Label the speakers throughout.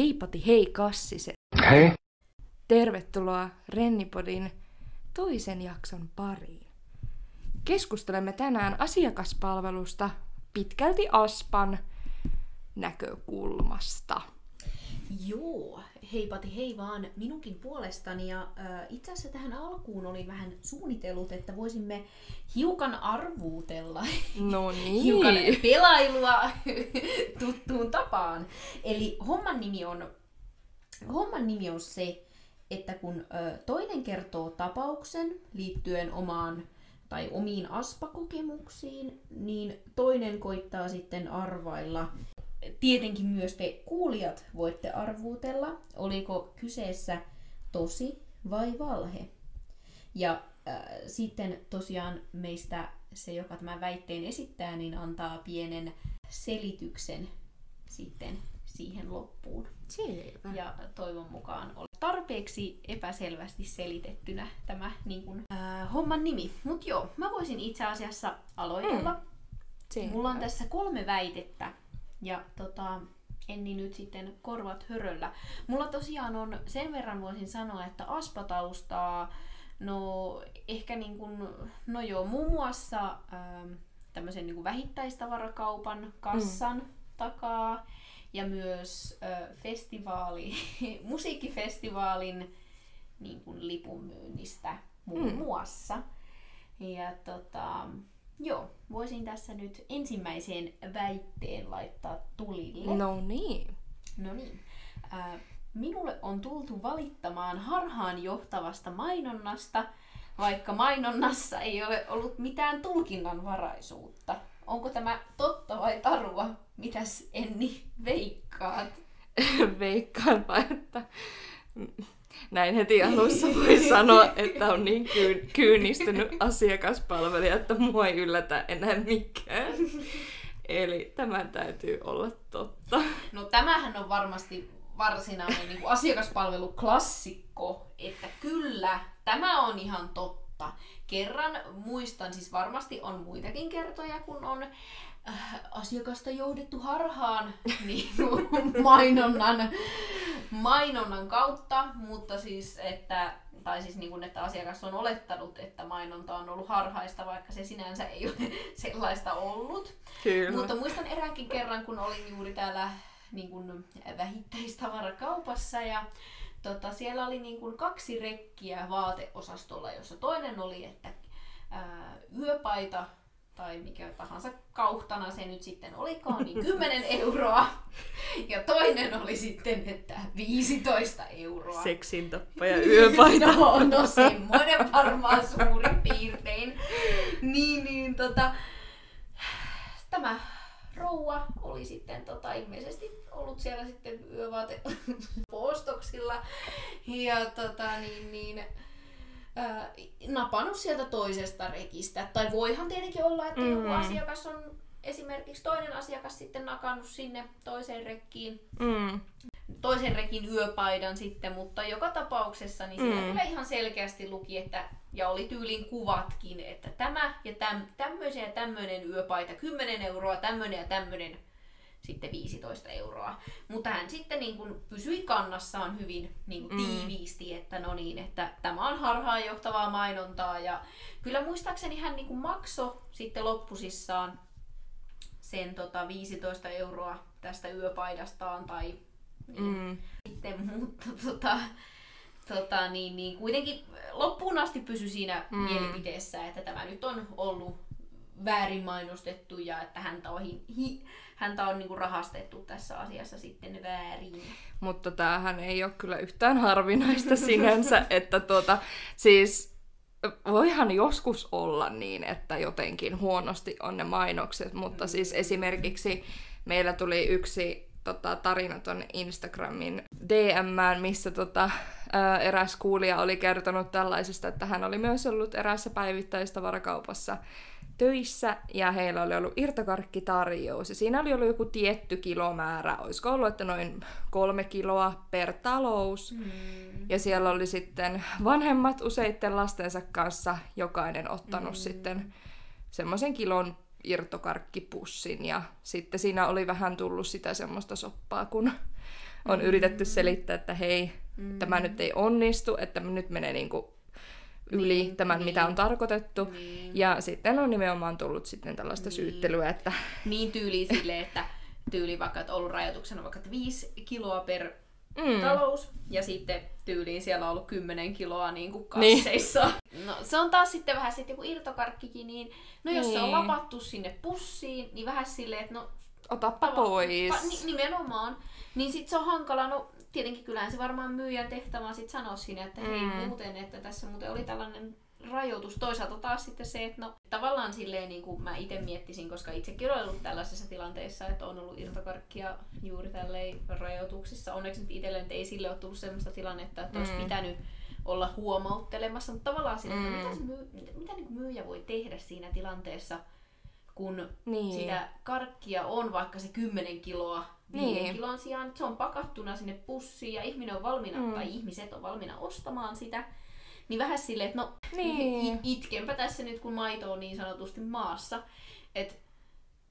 Speaker 1: Heipati hei kassiset.
Speaker 2: Hei.
Speaker 1: Tervetuloa Rennipodin toisen jakson pariin. Keskustelemme tänään asiakaspalvelusta pitkälti Aspan näkökulmasta.
Speaker 3: Joo, heipati hei vaan minunkin puolestani ja äh, itse asiassa tähän alkuun olin vähän suunnitellut, että voisimme hiukan arvuutella,
Speaker 1: No
Speaker 3: hiukan
Speaker 1: niin.
Speaker 3: pelailua tuttuun tapaan. Eli homman nimi on, homman nimi on se, että kun ö, toinen kertoo tapauksen liittyen omaan tai omiin aspakokemuksiin, niin toinen koittaa sitten arvailla. Tietenkin myös te kuulijat voitte arvuutella, oliko kyseessä tosi vai valhe. Ja äh, sitten tosiaan meistä se, joka tämän väitteen esittää, niin antaa pienen selityksen sitten siihen loppuun.
Speaker 1: Selvä.
Speaker 3: Ja toivon mukaan oli tarpeeksi epäselvästi selitettynä tämä niin kun, äh, homman nimi. Mutta joo, mä voisin itse asiassa aloitella. Mm.
Speaker 1: Selvä.
Speaker 3: Mulla on tässä kolme väitettä. Ja tota, Enni nyt sitten korvat höröllä. Mulla tosiaan on, sen verran voisin sanoa, että aspataustaa, no ehkä niin kuin, no joo, muun muassa ähm, tämmöisen niin kuin vähittäistavarakaupan kassan mm. takaa ja myös äh, festivaali, musiikkifestivaalin niin kuin lipunmyynnistä muun
Speaker 1: Mm.
Speaker 3: muassa. Ja tota, joo, voisin tässä nyt ensimmäiseen väitteen laittaa tulille.
Speaker 1: No niin.
Speaker 3: No niin. Äh, minulle on tultu valittamaan harhaan johtavasta mainonnasta, vaikka mainonnassa ei ole ollut mitään tulkinnanvaraisuutta. Onko tämä totta vai tarua? Mitäs Enni veikkaat?
Speaker 1: Veikkaanpa, että näin heti alussa voi sanoa, että on niin kyyn, kyynistynyt asiakaspalvelija, että mua ei yllätä enää mikään. Eli tämän täytyy olla totta.
Speaker 3: No tämähän on varmasti varsinainen niin kuin asiakaspalveluklassikko, että kyllä, tämä on ihan totta. Kerran muistan, siis varmasti on muitakin kertoja, kun on asiakasta johdettu harhaan niin kuin mainonnan, mainonnan kautta, mutta siis, että, tai siis niin kuin, että asiakas on olettanut, että mainonta on ollut harhaista, vaikka se sinänsä ei ole sellaista ollut.
Speaker 1: Kyllä.
Speaker 3: Mutta muistan eräänkin kerran, kun olin juuri täällä niin kuin vähittäistavarakaupassa ja tota, siellä oli niin kuin kaksi rekkiä vaateosastolla, jossa toinen oli, että ää, yöpaita tai mikä tahansa kauhtana se nyt sitten olikaan, niin 10 euroa. Ja toinen oli sitten, että 15 euroa.
Speaker 1: Seksin tappaja yöpaita.
Speaker 3: No, no semmoinen varmaan suurin piirtein. Niin, niin tota, tämä rouva oli sitten tota, ilmeisesti ollut siellä sitten yövaate ostoksilla ja tota, niin, niin, ää, napannut sieltä toisesta rekistä. Tai voihan tietenkin olla, että mm. joku
Speaker 1: Mm.
Speaker 3: asiakas on esimerkiksi toinen asiakas sitten nakannut sinne toiseen rekkiin
Speaker 1: Mm.
Speaker 3: toisen rekin yöpaidan sitten, mutta joka tapauksessa niin siellä
Speaker 1: Mm.
Speaker 3: kyllä ihan selkeästi luki, että, ja oli tyylin kuvatkin, että tämä ja täm, tämmöisen ja tämmöinen yöpaita 10 euroa, tämmöinen ja tämmöinen sitten 15 euroa. Mutta hän sitten niin kuin pysyi kannassaan hyvin niin kuin
Speaker 1: Mm.
Speaker 3: tiiviisti, että no niin, että tämä on harhaanjohtavaa mainontaa. Ja kyllä muistaakseni hän niin kuin maksoi sitten loppusissaan sen tota 15 euroa tästä yöpaidastaan tai niin,
Speaker 1: Mm.
Speaker 3: sitten, mutta tota, tota, niin, niin kuitenkin loppuun asti pysy siinä
Speaker 1: Mm.
Speaker 3: mielipiteessä, että tämä nyt on ollut väärin mainostettu ja että häntä on, hi, hi, häntä on niinku rahastettu tässä asiassa sitten väärin.
Speaker 1: Mutta tämähän ei ole kyllä yhtään harvinaista sinänsä, että tuota, siis voihan joskus olla niin, että jotenkin huonosti on ne mainokset, mutta siis esimerkiksi meillä tuli yksi tota, tarina ton Instagramin DMään, missä tota, ää, eräs kuulija oli kertonut tällaisesta, että hän oli myös ollut eräässä päivittäistavarakaupassa töissä ja heillä oli ollut irtokarkkitarjous ja siinä oli ollut joku tietty kilomäärä, olisiko ollut, että noin kolme kiloa per talous.
Speaker 3: Mm.
Speaker 1: Ja siellä oli sitten vanhemmat useitten lastensa kanssa jokainen ottanut
Speaker 3: Mm.
Speaker 1: sitten semmoisen kilon irtokarkkipussin ja sitten siinä oli vähän tullut sitä semmoista soppaa, kun on
Speaker 3: Mm.
Speaker 1: yritetty selittää, että hei,
Speaker 3: Mm.
Speaker 1: tämä nyt ei onnistu, että nyt menee niinku yli
Speaker 3: Niin,
Speaker 1: tämän,
Speaker 3: niin.
Speaker 1: mitä on tarkoitettu.
Speaker 3: Niin.
Speaker 1: Ja sitten on nimenomaan tullut sitten tällaista
Speaker 3: Niin.
Speaker 1: syyttelyä, että
Speaker 3: niin tyyliin silleen, että tyyli vaikka, että ollut rajoituksena vaikka että 5 kiloa per
Speaker 1: mm,
Speaker 3: talous, ja sitten tyyliin siellä on ollut 10 kiloa niin kuin
Speaker 1: Niin.
Speaker 3: kasseissa. No se on taas sitten vähän sitten joku irtokarkkikin, niin no jos se on
Speaker 1: Niin.
Speaker 3: lapattu sinne pussiin, niin vähän silleen, että no
Speaker 1: otappa
Speaker 3: tava-
Speaker 1: pois.
Speaker 3: Pa, ni, nimenomaan. Niin sit se on hankala, no tietenkin kyllähän se varmaan myyjän tehtävä on sit sanoa siinä, että hei
Speaker 1: Mm.
Speaker 3: muuten, että tässä muuten oli tällainen rajoitus. Toisaalta taas sitten se, että no tavallaan silleen niin kuin mä itse miettisin, koska itsekin olen ollut tällaisessa tilanteessa, että on ollut irtokarkkia juuri tälleen rajoituksissa. Onneksi nyt itselle ei sille ole tullut sellaista tilannetta, että olisi
Speaker 1: Mm.
Speaker 3: pitänyt olla huomauttelemassa, mutta tavallaan sille, että
Speaker 1: Mm.
Speaker 3: mitä, se myy, mitä, mitä niin myyjä voi tehdä siinä tilanteessa, kun
Speaker 1: Niin.
Speaker 3: sitä karkkia on vaikka se 10 kiloa
Speaker 1: Niin.
Speaker 3: kilon sijaan, että se on pakattuna sinne pussiin ja ihminen on valmiina,
Speaker 1: Mm.
Speaker 3: tai ihmiset on valmiina ostamaan sitä, niin vähän silleen, että no
Speaker 1: Niin.
Speaker 3: itkenpä tässä nyt, kun maito on niin sanotusti maassa. Et,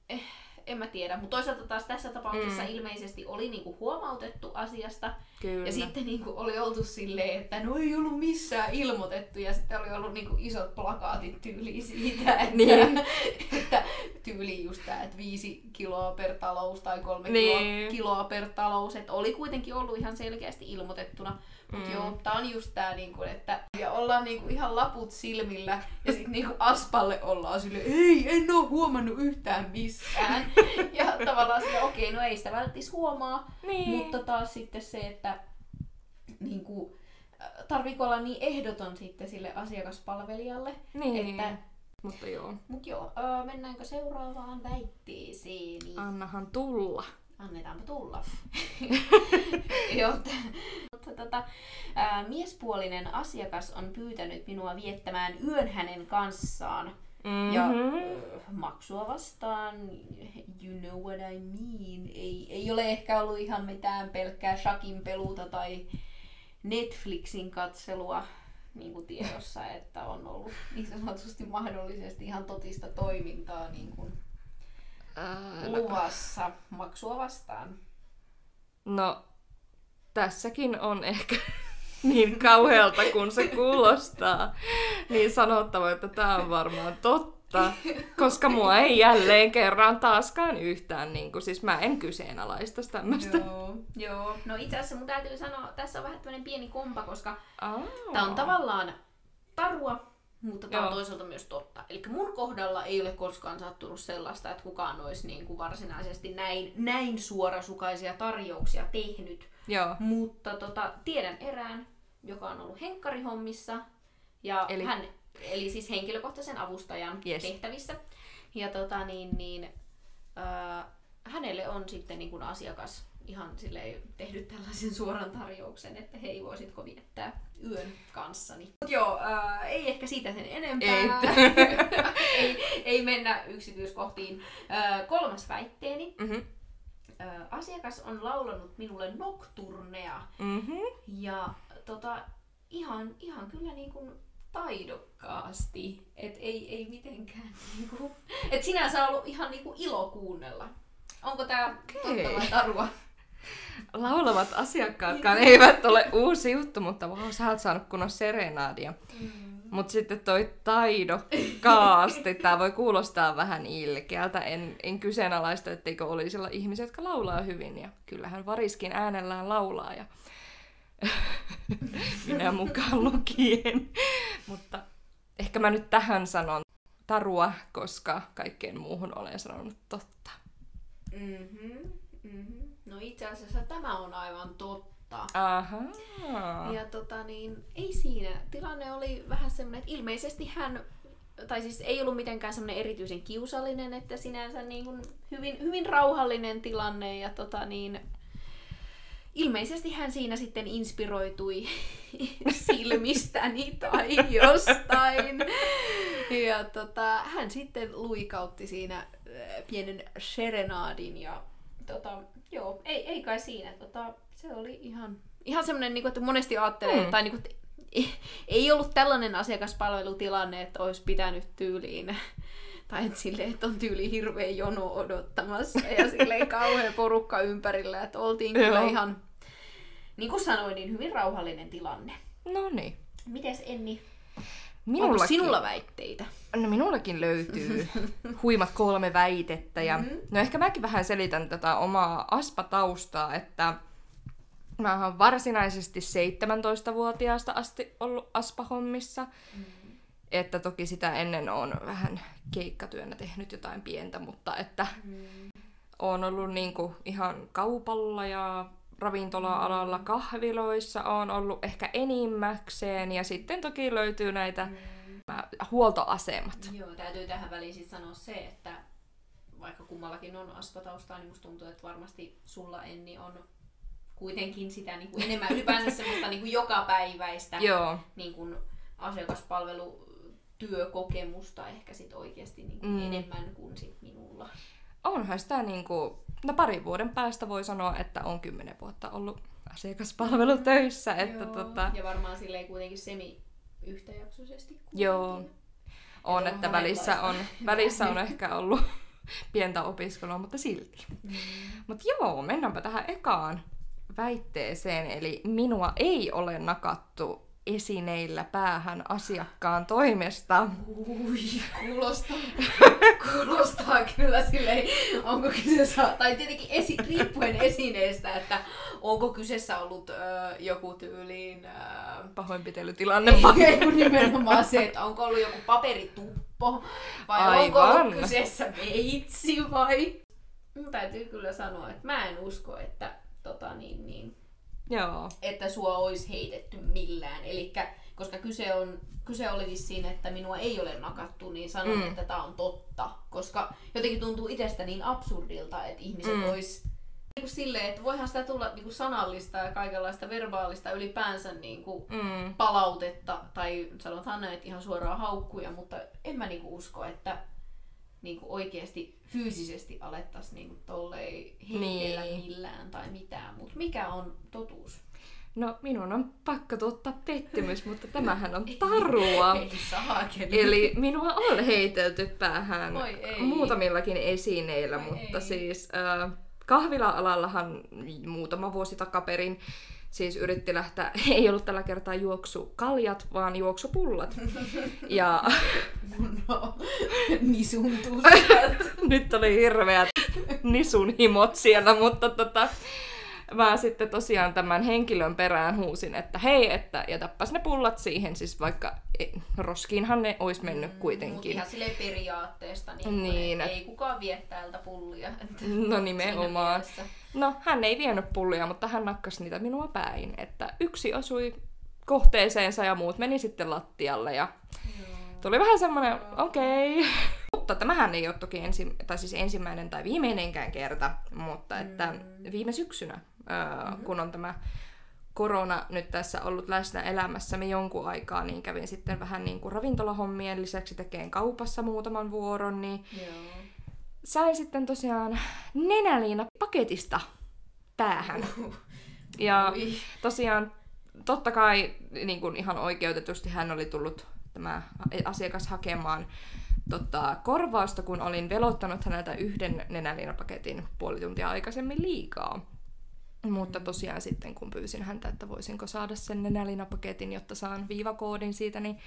Speaker 3: eh, en mä tiedä, mutta toisaalta taas tässä tapauksessa
Speaker 1: Mm.
Speaker 3: ilmeisesti oli niinku huomautettu asiasta,
Speaker 1: Kyllä.
Speaker 3: ja sitten niinku oli oltu silleen, että no ei ollut missään ilmoitettu ja sitten oli ollut niinku isot plakaatit tyyliin siitä, että,
Speaker 1: Niin.
Speaker 3: että tyyli just tää, että viisi kiloa per talous tai kolme
Speaker 1: Niin.
Speaker 3: kiloa, per talous. Että oli kuitenkin ollut ihan selkeästi ilmoitettuna. Mutta
Speaker 1: Mm.
Speaker 3: joo, tää on just tää niinku, että ja ollaan niinku ihan laput silmillä ja sitten niinku aspalle ollaan sille ei, en oo huomannut yhtään missään. ja tavallaan sille okei, no ei sitä välttis huomaa,
Speaker 1: niin.
Speaker 3: mutta taas sitten se, että niin kuin, tarviiko olla niin ehdoton sitten sille asiakaspalvelijalle.
Speaker 1: niin.
Speaker 3: Että,
Speaker 1: Mutta joo,
Speaker 3: mut joo, öö, mennäänkö seuraavaan väitteeseen?
Speaker 1: annahan tulla.
Speaker 3: Annetaanpa tulla. joo, tota, ää, miespuolinen asiakas on pyytänyt minua viettämään yön hänen kanssaan.
Speaker 1: Mm-hmm.
Speaker 3: Ja ö, maksua vastaan, you know what I mean. Ei, ei ole ehkä ollut ihan mitään pelkkää shakin peluuta tai Netflixin katselua niin kuin tiedossa, että on ollut niin sanotusti mahdollisesti ihan totista toimintaa niin kuin
Speaker 1: Ää, no,
Speaker 3: luvassa maksua vastaan.
Speaker 1: no, tässäkin on ehkä niin kauhealta kuin se kuulostaa, niin sanottava, että tämä on varmaan totta, koska mua ei jälleen kerran taaskaan yhtään, niin kuin, siis mä en kyseenalaista tämmöistä.
Speaker 3: Joo, joo. No itse asiassa mun täytyy sanoa, tässä on vähän tämmöinen pieni kompa, koska
Speaker 1: Aa.
Speaker 3: Tämä on tavallaan tarua, mutta tämä on toisaalta myös totta. Eli mun kohdalla ei ole koskaan sattunut sellaista, että kukaan olisi niin kuin varsinaisesti näin, näin suorasukaisia tarjouksia tehnyt.
Speaker 1: Joo.
Speaker 3: Mutta tota, tiedän erään, joka on ollut henkkarihommissa, ja
Speaker 1: eli,
Speaker 3: hän, eli siis henkilökohtaisen avustajan
Speaker 1: Yes.
Speaker 3: tehtävissä. Ja tota, niin, niin, äh, hänelle on sitten niin kuin asiakas ihan silleen tehnyt tällaisen suoran tarjouksen, että hei, voisitko viettää yön kanssani. Mut joo, äh, ei ehkä siitä sen enempää.
Speaker 1: Ei.
Speaker 3: ei, ei mennä yksityiskohtiin. Äh, kolmas väitteeni.
Speaker 1: Mhm.
Speaker 3: Äh, asiakas on laulanut minulle nokturnea
Speaker 1: Mhm.
Speaker 3: ja tota, ihan, ihan kyllä niin kuin taidokkaasti. Et ei, ei mitenkään niinku... Et sinänsä on ollut ihan niinku ilo kuunnella. Onko
Speaker 1: Okei.
Speaker 3: totta vai tarua?
Speaker 1: Laulavat asiakkaatkaan eivät ole uusi juttu, mutta wow, sä oot saanut kunnon serenaadia.
Speaker 3: Mm.
Speaker 1: Mutta sitten toi taidokkaasti, tää voi kuulostaa vähän ilkeältä. En, en kyseenalaista, etteikö olisi ihmisiä, jotka laulaa hyvin. Ja kyllähän Variskin äänellään laulaa ja minä mukaan lukien. Mutta ehkä mä nyt tähän sanon tarua, koska kaikkeen muuhun olen sanonut totta.
Speaker 3: Mm-hmm, mm-hmm. No itse asiassa tämä on aivan totta.
Speaker 1: Ahaa.
Speaker 3: Ja tota niin, ei siinä. Tilanne oli vähän semmoinen, että ilmeisesti hän, tai siis ei ollut mitenkään semmoinen erityisen kiusallinen, että sinänsä niin kuin hyvin, hyvin rauhallinen tilanne ja tota niin, ilmeisesti hän siinä sitten inspiroitui silmistäni tai jostain. Ja tota, hän sitten luikautti siinä äh, pienen serenaadin ja tota, joo, ei, ei kai siinä. Tota, se oli ihan, ihan semmoinen, niin kuin, että monesti ajattelee,
Speaker 1: Mm.
Speaker 3: tai niin kuin, ei ollut tällainen asiakaspalvelutilanne, että olisi pitänyt tyyliin tai että silleen, että on tyyli hirveä jono odottamassa ja silleen kauhea porukka ympärillä, että oltiin kyllä
Speaker 1: Joo.
Speaker 3: ihan, niin kuin sanoin, niin hyvin rauhallinen tilanne.
Speaker 1: No niin.
Speaker 3: Mites Enni? Onko
Speaker 1: Minullakin,
Speaker 3: sinulla väitteitä?
Speaker 1: no minullakin löytyy huimat kolme väitettä. Ja,
Speaker 3: Mhm.
Speaker 1: No ehkä mäkin vähän selitän tätä omaa aspataustaa, että mä oon varsinaisesti 17-vuotiaasta asti ollut aspahommissa. Että toki sitä ennen on vähän keikkatyönä tehnyt jotain pientä, mutta että on ollut niinku ihan kaupalla ja ravintola-alalla, kahviloissa on ollut ehkä enimmäkseen ja sitten toki löytyy näitä mä- huoltoasemat.
Speaker 3: Joo, täytyy tähän väliin sit sanoa se, että vaikka kummallakin on aspataustaa, niin musta tuntuu, että varmasti sulla Enni on kuitenkin sitä niin kuin enemmän ylipäänsä semmoista niin kuin jokapäiväistä
Speaker 1: Joo,
Speaker 3: niin kuin asiakaspalvelutyökokemusta ehkä sit oikeasti niin kuin
Speaker 1: Mm.
Speaker 3: mm. enemmän kuin sit minulla.
Speaker 1: onhan sitä niinku, no parin vuoden päästä voi sanoa, että on kymmenen vuotta ollut asiakaspalvelutöissä, että
Speaker 3: Joo.
Speaker 1: tota,
Speaker 3: Ja varmaan silleen kuitenkin semi yhtäjaksoisesti. kuitenkin.
Speaker 1: Joo. on,
Speaker 3: on
Speaker 1: että välissä on, välissä on ehkä ollut pientä opiskelua, mutta silti.
Speaker 3: Mm.
Speaker 1: Mutta joo, mennäänpä tähän ekaan väitteeseen, eli minua ei ole nakattu esineillä päähän asiakkaan toimesta.
Speaker 3: Ui, kuulostaa, kuulostaa kyllä silleen, onko kyseessä, tai tietenkin esi, riippuen esineestä, että onko kyseessä ollut ö, joku tyyliin, ö,
Speaker 1: Pahoinpitelytilanne.
Speaker 3: ei kun nimenomaan se, että onko ollut joku paperituppo, vai
Speaker 1: Aivan.
Speaker 3: onko ollut kyseessä veitsi vai... Mun täytyy kyllä sanoa, että mä en usko, että, tota, niin, niin,
Speaker 1: Joo.
Speaker 3: että sua olisi heitetty millään. Elikkä, koska kyse, on, kyse oli vissiin, että minua ei ole nakattu, niin sanon,
Speaker 1: Mm.
Speaker 3: että tämä on totta. Koska jotenkin tuntuu itsestä niin absurdilta, että ihmiset
Speaker 1: Mm.
Speaker 3: vois niin kuin silleen, että voihan sitä tulla niin kuin sanallista ja kaikenlaista verbaalista ylipäänsä niin kuin
Speaker 1: Mm.
Speaker 3: palautetta, tai sanotaan näin, että ihan suoraan haukkuja, mutta en mä niin kuin usko, että niin kuin oikeasti fyysisesti alettaisiin niin kuin tollei heitellä
Speaker 1: Niin.
Speaker 3: millään tai mitään. Mutta mikä on totuus?
Speaker 1: No, minun on pakko tuottaa pettymys, mutta tämähän on tarua.
Speaker 3: Ei saakeli.
Speaker 1: Eli minua on heitelty päähän
Speaker 3: Oi ei.
Speaker 1: muutamillakin esineillä,
Speaker 3: Oi
Speaker 1: mutta
Speaker 3: ei.
Speaker 1: siis äh, kahvila-alallahan muutama vuosi takaperin siis yritti lähteä, ei ollut tällä kertaa juoksukaljat, vaan juoksupullat. Ja
Speaker 3: No, nisun tuskat.
Speaker 1: nyt oli hirveät nisun himot siellä, mutta tota, mä sitten tosiaan tämän henkilön perään huusin, että hei, että jätäpäs ne pullat siihen, siis vaikka e, roskiinhan ne olisi mennyt
Speaker 3: Mut
Speaker 1: kuitenkin.
Speaker 3: ihan silleen periaatteesta, niin,
Speaker 1: Niin, et-
Speaker 3: ei kukaan vie täältä pullia. Että
Speaker 1: No nimenomaan. No, hän ei vienyt pullia, mutta hän nakkas niitä minua päin. Että yksi osui kohteeseensa ja muut meni sitten lattialle ja tuli vähän semmoinen, okei. Okay. Mutta tämähän ei ole toki ensi, tai siis ensimmäinen tai viimeinenkään kerta, mutta että viime syksynä, öö, kun on tämä korona nyt tässä ollut läsnä elämässämme jonkun aikaa, niin kävin sitten vähän niin kuin ravintolahommien lisäksi tekeen kaupassa muutaman vuoron, niin
Speaker 3: Joo.
Speaker 1: sain sitten tosiaan nenäliina paketista päähän. Ja
Speaker 3: Ui.
Speaker 1: tosiaan totta kai niin kuin ihan oikeutetusti hän oli tullut tämä asiakas hakemaan tota, korvausta, kun olin velottanut häneltä yhden nenäliinapaketin puoli tuntia aikaisemmin liikaa. Mutta tosiaan sitten, kun pyysin häntä, että voisinko saada sen nenäliinapaketin, jotta saan viivakoodin siitä, niin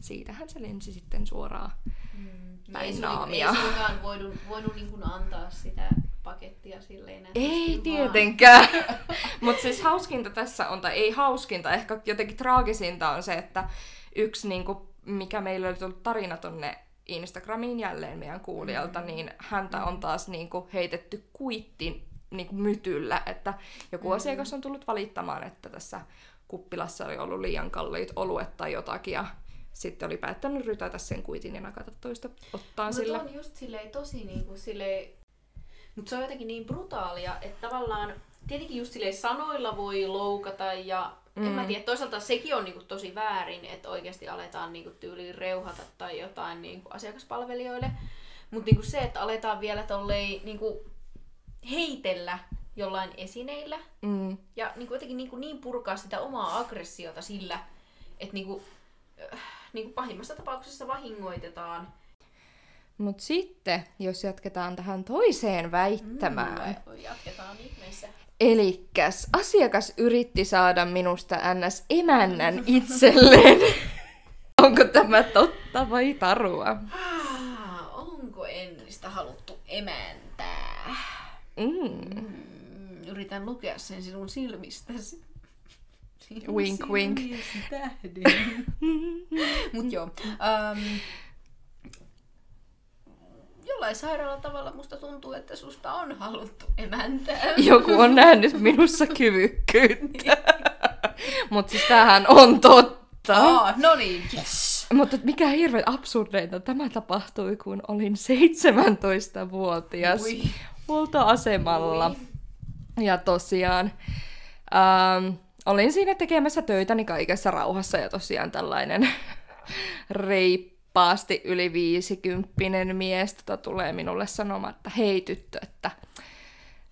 Speaker 1: siitähän se lensi sitten suoraan
Speaker 3: Mm.
Speaker 1: päin
Speaker 3: ei,
Speaker 1: naamia.
Speaker 3: ei suinkaan voinut, voinut niin kuin antaa sitä pakettia silleen
Speaker 1: Ei tietenkään. Mutta siis hauskinta tässä on, tai ei hauskinta, ehkä jotenkin traagisinta on se, että yksi, niinku, mikä meillä oli tullut tarina tonne Instagramiin jälleen meidän kuulijalta, niin häntä on taas niinku heitetty kuittin niinku mytyllä, että joku asiakas on tullut valittamaan, että tässä kuppilassa oli ollut liian kalliit oluet tai jotakin, ja sitten oli päättänyt rytätä sen kuitin ja nakata toista ottaan
Speaker 3: Mutta
Speaker 1: sillä.
Speaker 3: on just silleen tosi niinku silleen... Mutta se on jotenkin niin brutaalia, että tavallaan tietenkin just silleen sanoilla voi loukata ja mm. en mä tiedä, toisaalta sekin on niinku tosi väärin, että oikeasti aletaan niinku tyyliin reuhata tai jotain niinku asiakaspalvelijoille. Mutta niinku se, että aletaan vielä tollei niinku heitellä jollain esineillä
Speaker 1: Mm.
Speaker 3: ja niinku jotenkin niinku niin purkaa sitä omaa aggressiota sillä, että niinku, äh, niinku pahimmassa tapauksessa vahingoitetaan
Speaker 1: Mutta sitten, jos jatketaan tähän toiseen väittämään.
Speaker 3: Mm, jatketaan ihmeessä.
Speaker 1: Elikkäs asiakas yritti saada minusta ns. emännän itselleen. Onko tämä totta vai tarua?
Speaker 3: Ah, onko Ennistä haluttu emäntää?
Speaker 1: Mm.
Speaker 3: Mm, yritän lukea sen sinun silmistäsi. Sinun
Speaker 1: Wink, wink.
Speaker 3: tähden. Mut joo. Um, jollain sairaalla tavalla musta tuntuu, että susta on haluttu emäntää.
Speaker 1: Joku on nähnyt minussa kyvykkyyttä. Mutta siis tämähän on totta.
Speaker 3: Aa, no niin, yes.
Speaker 1: Mutta mikä hirveän absurdeinta, tämä tapahtui, kun olin 17-vuotias
Speaker 3: Ui.
Speaker 1: Huoltoasemalla.
Speaker 3: Ui.
Speaker 1: Ja tosiaan ähm, olin siinä tekemässä töitäni kaikessa rauhassa ja tosiaan tällainen reippaasti yli viisikymppinen mies tota, tulee minulle sanomaan, että hei tyttö, että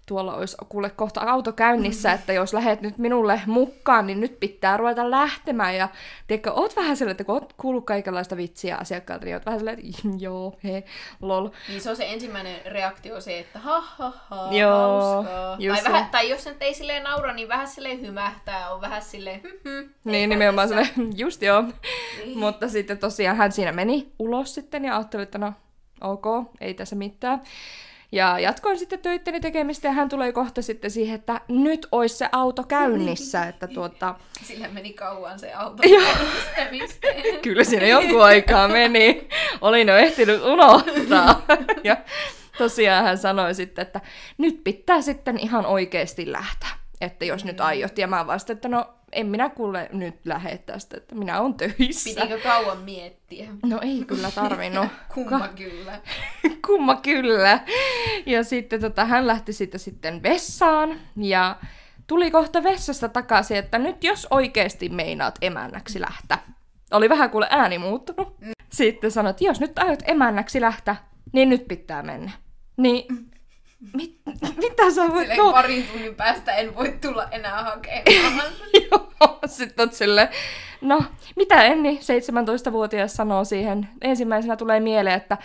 Speaker 1: tuolla olisi kuule kohta auto käynnissä, että jos lähdet nyt minulle mukaan, niin nyt pitää ruveta lähtemään. Ja tiedätkö, oot vähän sellainen, että kun oot kuullut kaikenlaista vitsiä asiakkaalta, niin oot vähän sellainen, että joo, he, lol.
Speaker 3: Niin se on se ensimmäinen reaktio se, että ha ha ha,
Speaker 1: Joo,
Speaker 3: hauskaa. Tai,
Speaker 1: se.
Speaker 3: vähän, tai jos nyt ei silleen naura, niin vähän silleen hymähtää, on vähän silleen hm,
Speaker 1: Niin, nimenomaan
Speaker 3: tässä.
Speaker 1: sellainen, just joo.
Speaker 3: Niin.
Speaker 1: Mutta sitten tosiaan hän siinä meni ulos sitten ja ajatteli, että no ok, ei tässä mitään. Ja jatkoin sitten töitteni tekemistä ja hän tulee kohta sitten siihen, että nyt olisi se auto käynnissä, että tuota,
Speaker 3: Sillä meni kauan se auto käynnistämiseen.
Speaker 1: kyllä siinä jonkun aikaa meni. Olin jo ehtinyt unohtaa. Ja tosiaan hän sanoi sitten, että nyt pitää sitten ihan oikeasti lähteä. Että jos nyt aiot. Ja mä vasta, että no en minä kuule nyt lähde tästä, että minä olen töissä.
Speaker 3: Pitikö kauan miettiä?
Speaker 1: No ei kyllä tarvinnut.
Speaker 3: Kumma kyllä.
Speaker 1: Kumma kyllä. Ja sitten tota, hän lähti sitten, sitten vessaan ja tuli kohta vessasta takaisin, että nyt jos oikeasti meinaat emännäksi lähteä. Oli vähän kuule ääni muuttunut. Sitten sanoi, että jos nyt aiot emännäksi lähteä, niin nyt pitää mennä. Niin, mit, mitä sä voit...
Speaker 3: Silleen parin tunnin päästä en voi tulla enää hakemaan.
Speaker 1: Joo, sitten oot silleen, no, mitä Enni, 17-vuotias, sanoo siihen. Ensimmäisenä tulee mieleen, että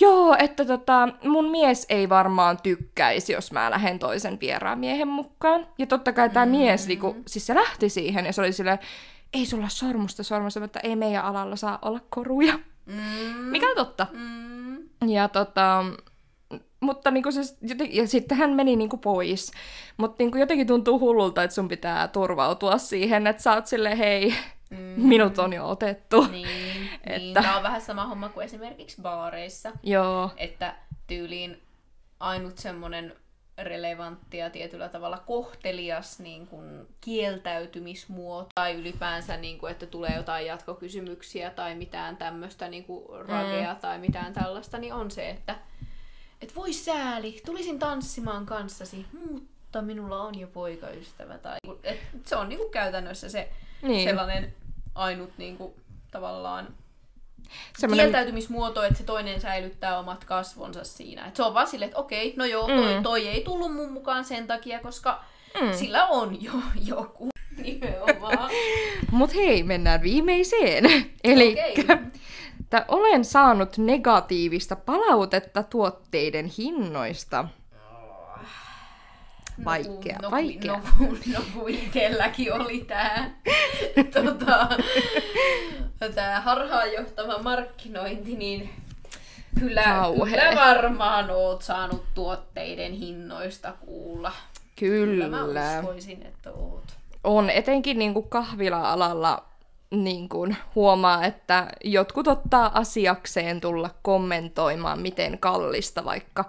Speaker 1: joo, että tota, mun mies ei varmaan tykkäisi, jos mä lähden toisen vieraan miehen mukaan. Ja totta kai tämä mm. mies, niinku, siis se lähti siihen ja se oli silleen, ei sulla sormusta sormusta, mutta ei meidän alalla saa olla koruja.
Speaker 3: Mm,
Speaker 1: Mikä on totta.
Speaker 3: mm.
Speaker 1: Ja tota, mutta niinku se, joten, ja sitten hän meni niinku pois. Mutta niinku jotenkin tuntuu hullulta, että sun pitää turvautua siihen, että sä oot silleen, hei,
Speaker 3: Mm.
Speaker 1: minut on jo otettu.
Speaker 3: Niin, niin.
Speaker 1: Että-
Speaker 3: Tämä on vähän sama homma kuin esimerkiksi baareissa.
Speaker 1: Joo,
Speaker 3: Että tyyliin ainut semmoinen relevantti ja tietyllä tavalla kohtelias niin kuin kieltäytymismuoto tai ylipäänsä, niin kuin, että tulee jotain jatkokysymyksiä tai mitään tämmöistä niin kuin ragea mm. tai mitään tällaista, niin on se, että et voi sääli, tulisin tanssimaan kanssasi, mutta minulla on jo poikaystävä. Tai, et se on niin kuin käytännössä se
Speaker 1: niin.
Speaker 3: sellainen ainut niin kuin, tavallaan
Speaker 1: Semmoinen,
Speaker 3: kieltäytymismuoto, että se toinen säilyttää omat kasvonsa siinä. Et se on vaan silleen, että okei, no joo, toi,
Speaker 1: Mm.
Speaker 3: toi ei tullut mun mukaan sen takia, koska
Speaker 1: Mm.
Speaker 3: sillä on jo joku nimenomaan.
Speaker 1: Mut hei, mennään viimeiseen. Eli
Speaker 3: Okei.
Speaker 1: Että olen saanut negatiivista palautetta tuotteiden hinnoista. Vaikea,
Speaker 3: no,
Speaker 1: vaikea.
Speaker 3: No, kun- no kun itselläkin oli tää, tota, tää harhaanjohtava markkinointi, niin kyllä,
Speaker 1: Kauhea.
Speaker 3: kyllä varmaan oot saanut tuotteiden hinnoista kuulla. Kyllä mä
Speaker 1: Kyllä.
Speaker 3: uskoisin, että oot.
Speaker 1: On etenkin niin kuin kahvila-alalla niin kuin huomaa, että jotkut ottaa asiakseen tulla kommentoimaan, miten kallista vaikka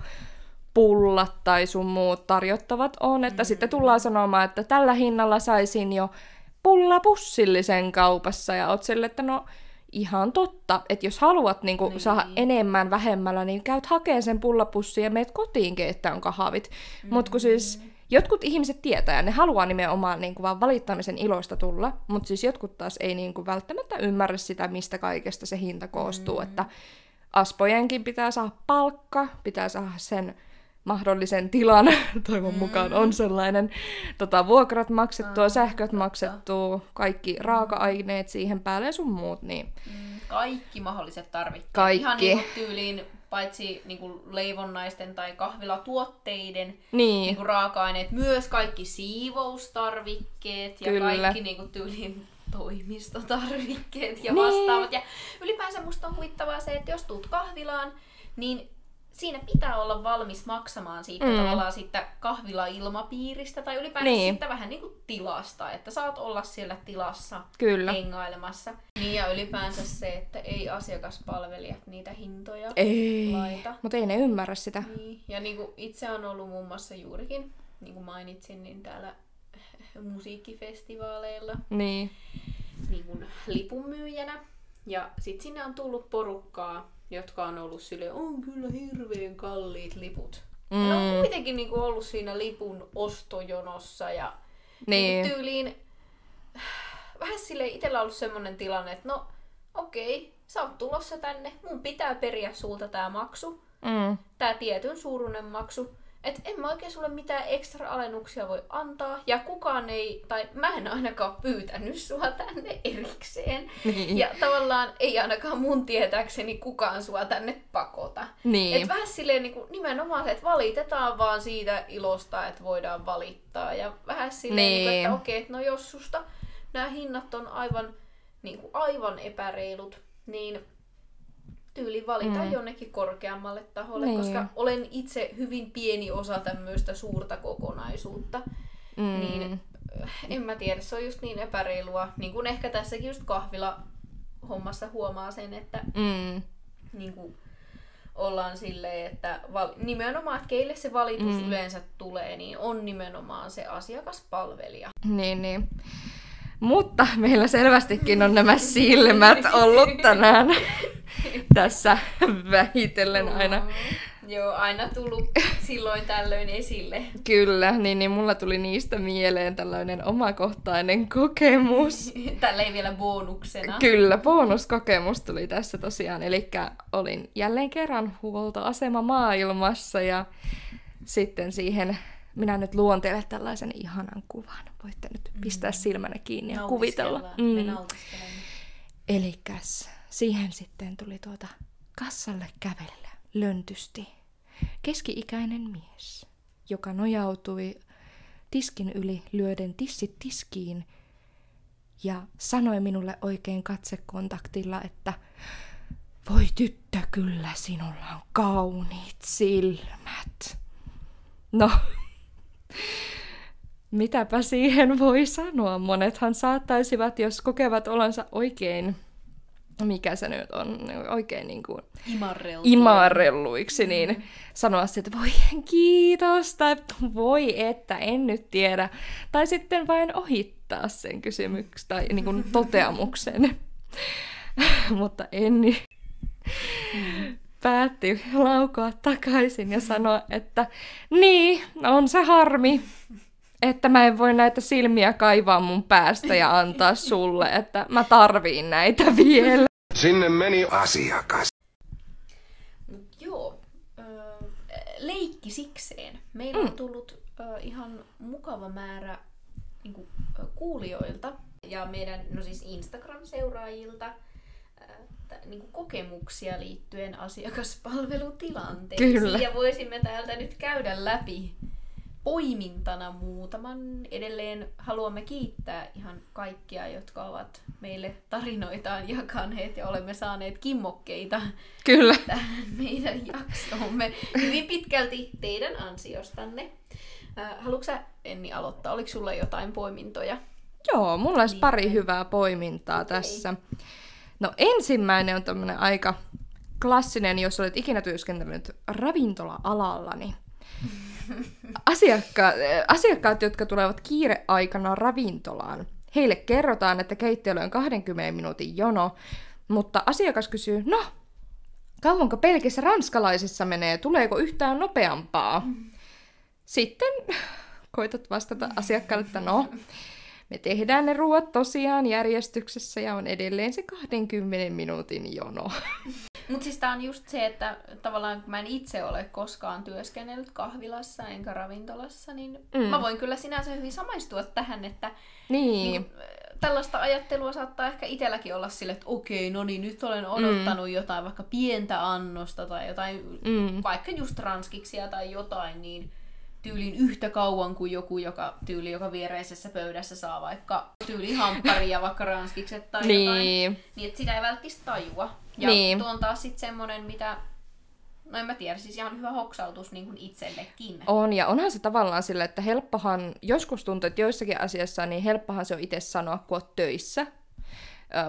Speaker 1: pullat tai sun muut tarjottavat on. Että mm. sitten tullaan sanomaan, että tällä hinnalla saisin jo pullapussillisen kaupassa. Ja oot sille, että no ihan totta, että jos haluat niin kuin,
Speaker 3: Niin.
Speaker 1: saada enemmän vähemmällä, niin käyt hakemaan sen pullapussin ja meet kotiinkin, että on kahvit. Mm. Mutta kun siis jotkut ihmiset tietää ja ne haluaa nimenomaan niin kuin, vaan valittamisen ilosta tulla, mutta siis jotkut taas ei niin kuin, välttämättä ymmärrä sitä, mistä kaikesta se hinta koostuu. Mm. Että aspojenkin pitää saada palkka, pitää saada sen mahdollisen tilan, toivon mm. mukaan on sellainen, tota, vuokrat maksettua,
Speaker 3: Ah,
Speaker 1: sähköt maksettua, kaikki raaka-aineet siihen päälle ja sun muut, niin
Speaker 3: Mm, Kaikki mahdolliset tarvikkeet.
Speaker 1: Kaikki.
Speaker 3: Ihan niin tyyliin paitsi niin kuin leivonnaisten tai kahvilatuotteiden
Speaker 1: Niin,
Speaker 3: niin kuin raaka-aineet, myös kaikki siivoustarvikkeet ja
Speaker 1: Kyllä.
Speaker 3: kaikki niin kuin tyyliin toimistotarvikkeet ja
Speaker 1: Niin.
Speaker 3: vastaavat. Ja ylipäänsä musta on huvittavaa se, että jos tuut kahvilaan, niin siinä pitää olla valmis maksamaan siitä
Speaker 1: Mm.
Speaker 3: tavallaan siitä kahvila-ilmapiiristä tai ylipäänsä
Speaker 1: Niin.
Speaker 3: siitä vähän niin kuin tilasta, että saat olla siellä tilassa
Speaker 1: kyllä.
Speaker 3: hengailemassa. Niin ja ylipäänsä se, että ei asiakaspalvelijat niitä hintoja
Speaker 1: Ei,
Speaker 3: laita.
Speaker 1: mutta ei ne ymmärrä sitä.
Speaker 3: Niin. Ja niin kuin itse on ollut muun muassa juurikin, niin kuin mainitsin, niin täällä musiikkifestivaaleilla
Speaker 1: Niin,
Speaker 3: niin kuin lipunmyyjänä. Ja sit sinne on tullut porukkaa, jotka on ollut sille on kyllä hirveän kalliit liput. Mm. Ja ne on
Speaker 1: Mm.
Speaker 3: kuitenkin niin kuin ollut siinä lipun ostojonossa ja
Speaker 1: Niin.
Speaker 3: niin. tyyliin vähän sille itsellä ollut semmoinen tilanne, että no okei, sä oot tulossa tänne, mun pitää periä sulta tää maksu,
Speaker 1: mm,
Speaker 3: tää tietyn suuruinen maksu. Et en mä oikein sulle mitään ekstra alennuksia voi antaa, ja kukaan ei, tai mä en ainakaan pyytänyt sua tänne erikseen.
Speaker 1: Niin.
Speaker 3: Ja tavallaan ei ainakaan mun tietääkseni kukaan sua tänne pakota.
Speaker 1: niin.
Speaker 3: Et vähän silleen niin kuin, nimenomaan se, että valitetaan vaan siitä ilosta, että voidaan valittaa. Ja vähän silleen, niin.
Speaker 1: Niin.
Speaker 3: Niin kuin, että okei, no jos susta nämä hinnat on aivan, niin kuin, aivan epäreilut, niin tyyli valita
Speaker 1: Mm.
Speaker 3: jonnekin korkeammalle taholle,
Speaker 1: Niin.
Speaker 3: koska olen itse hyvin pieni osa tämmöistä suurta kokonaisuutta.
Speaker 1: mm.
Speaker 3: Niin äh, en mä tiedä, se on just niin epäreilua. Niin kuin ehkä tässäkin just kahvila hommassa huomaa sen, että
Speaker 1: Mm.
Speaker 3: niin kuin ollaan silleen, että val- nimenomaan, että keille se valitus
Speaker 1: mm.
Speaker 3: yleensä tulee, niin on nimenomaan se asiakaspalvelija.
Speaker 1: Niin, niin. Mutta meillä selvästikin on nämä silmät ollut tänään tässä vähitellen aina.
Speaker 3: Joo, aina tullut silloin tällöin esille.
Speaker 1: Kyllä, niin, niin mulla tuli niistä mieleen tällainen omakohtainen kokemus.
Speaker 3: Tälleen vielä bonuksena.
Speaker 1: Kyllä, bonuskokemus tuli tässä tosiaan. Eli olin jälleen kerran huoltoasema maailmassa ja sitten siihen minä nyt luon teille tällaisen ihanan kuvan. Voitte nyt pistää silmänne kiinni ja kuvitella.
Speaker 3: Nautiskelemme.
Speaker 1: Elikäs siihen sitten tuli tuota kassalle kävellä löntysti keski-ikäinen mies, joka nojautui tiskin yli lyöden tissit tiskiin ja sanoi minulle oikein katsekontaktilla, että voi tyttö, kyllä sinulla on kauniit silmät. No, mitäpä siihen voi sanoa? Monethan saattaisivat, jos kokevat olonsa oikein, mikä se nyt on, oikein niin kuin imarrelluiksi, niin sanoa sitten, että voi kiitos, tai voi että, en nyt tiedä. Tai sitten vain ohittaa sen kysymyksen tai niin kuin toteamuksen. Mutta Enni päätti laukoa takaisin ja sanoa, että niin, on se harmi, että mä en voi näitä silmiä kaivaa mun päästä ja antaa sulle, että mä tarviin näitä vielä.
Speaker 2: Sinne meni asiakas.
Speaker 3: Mut joo, leikki sikseen. Meillä on tullut ö, ihan mukava määrä niin kuin, kuulijoilta ja meidän, no siis Instagram-seuraajilta niin kuin kokemuksia liittyen asiakaspalvelutilanteisiin.
Speaker 1: Kyllä.
Speaker 3: Ja voisimme täältä nyt käydä läpi poimintana muutaman. Edelleen haluamme kiittää ihan kaikkia, jotka ovat meille tarinoitaan jakaneet ja olemme saaneet kimmokkeita
Speaker 1: Kyllä.
Speaker 3: tähän meidän jaksoomme hyvin pitkälti teidän ansiostanne. Haluatko sä, Enni, aloittaa? Oliko sulla jotain poimintoja?
Speaker 1: Joo, mulla olisi
Speaker 3: Niin.
Speaker 1: pari hyvää poimintaa
Speaker 3: Okei.
Speaker 1: tässä. No ensimmäinen on tämmöinen aika klassinen, jos olet ikinä työskennellyt ravintola-alalla, niin asiakka- asiakkaat, jotka tulevat kiireaikana ravintolaan, heille kerrotaan, että keittiöllä on 20 minuutin jono, mutta asiakas kysyy, no, kauanko pelkissä ranskalaisissa menee, tuleeko yhtään nopeampaa? Sitten koitat vastata asiakkaalle, että no, me tehdään ne ruoat tosiaan järjestyksessä ja on edelleen se 20 minuutin jono.
Speaker 3: Mutta siis tää on just se, että tavallaan kun mä en itse ole koskaan työskennellyt kahvilassa enkä ravintolassa, niin
Speaker 1: Mm.
Speaker 3: mm. mä voin kyllä sinänsä hyvin samaistua tähän, että
Speaker 1: Niin,
Speaker 3: niin, tällaista ajattelua saattaa ehkä itselläkin olla sille, että okei, no niin, nyt olen odottanut mm. jotain vaikka pientä annosta tai jotain, mm. vaikka just ranskiksia tai jotain, niin tyylin yhtä kauan kuin joku, joka tyyli, joka viereisessä pöydässä saa vaikka tyyli hampparia, vaikka ranskikset tai
Speaker 1: Niin.
Speaker 3: jotain. Niin, että sitä ei välttämättä tajua. Ja
Speaker 1: Niin.
Speaker 3: tuo on taas sitten semmonen, mitä, no en mä tiedä, siis ihan hyvä hoksautus niin kuin itsellekin.
Speaker 1: On, ja onhan se tavallaan sille, että helppohan, joskus tuntuu, että joissakin asiassa niin helppohan se on itse sanoa, kun oot töissä,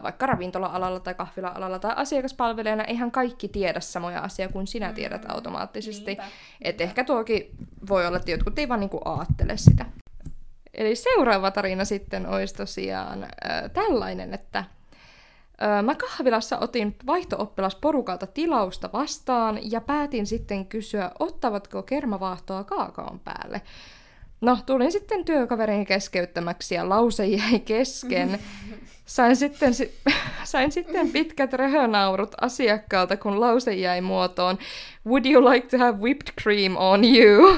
Speaker 1: vaikka ravintola-alalla tai kahvila-alalla tai asiakaspalvelijana, eihän kaikki tiedä samoja asioita kuin sinä tiedät automaattisesti.
Speaker 3: Niinpä,
Speaker 1: Että ehkä tuokin voi olla, että jotkut ei vaan niinku aattele sitä. Eli seuraava tarina sitten olisi tosiaan ö, tällainen, että mä kahvilassa otin vaihto-oppilasporukalta tilausta vastaan ja päätin sitten kysyä, ottavatko kermavaahtoa kaakaon päälle. No, tulin sitten työkaverin keskeyttämäksi ja lause jäi kesken. Sain sitten, si- sain sitten pitkät röhönaurut asiakkaalta, kun lause jäi muotoon Would you like to have whipped cream on you?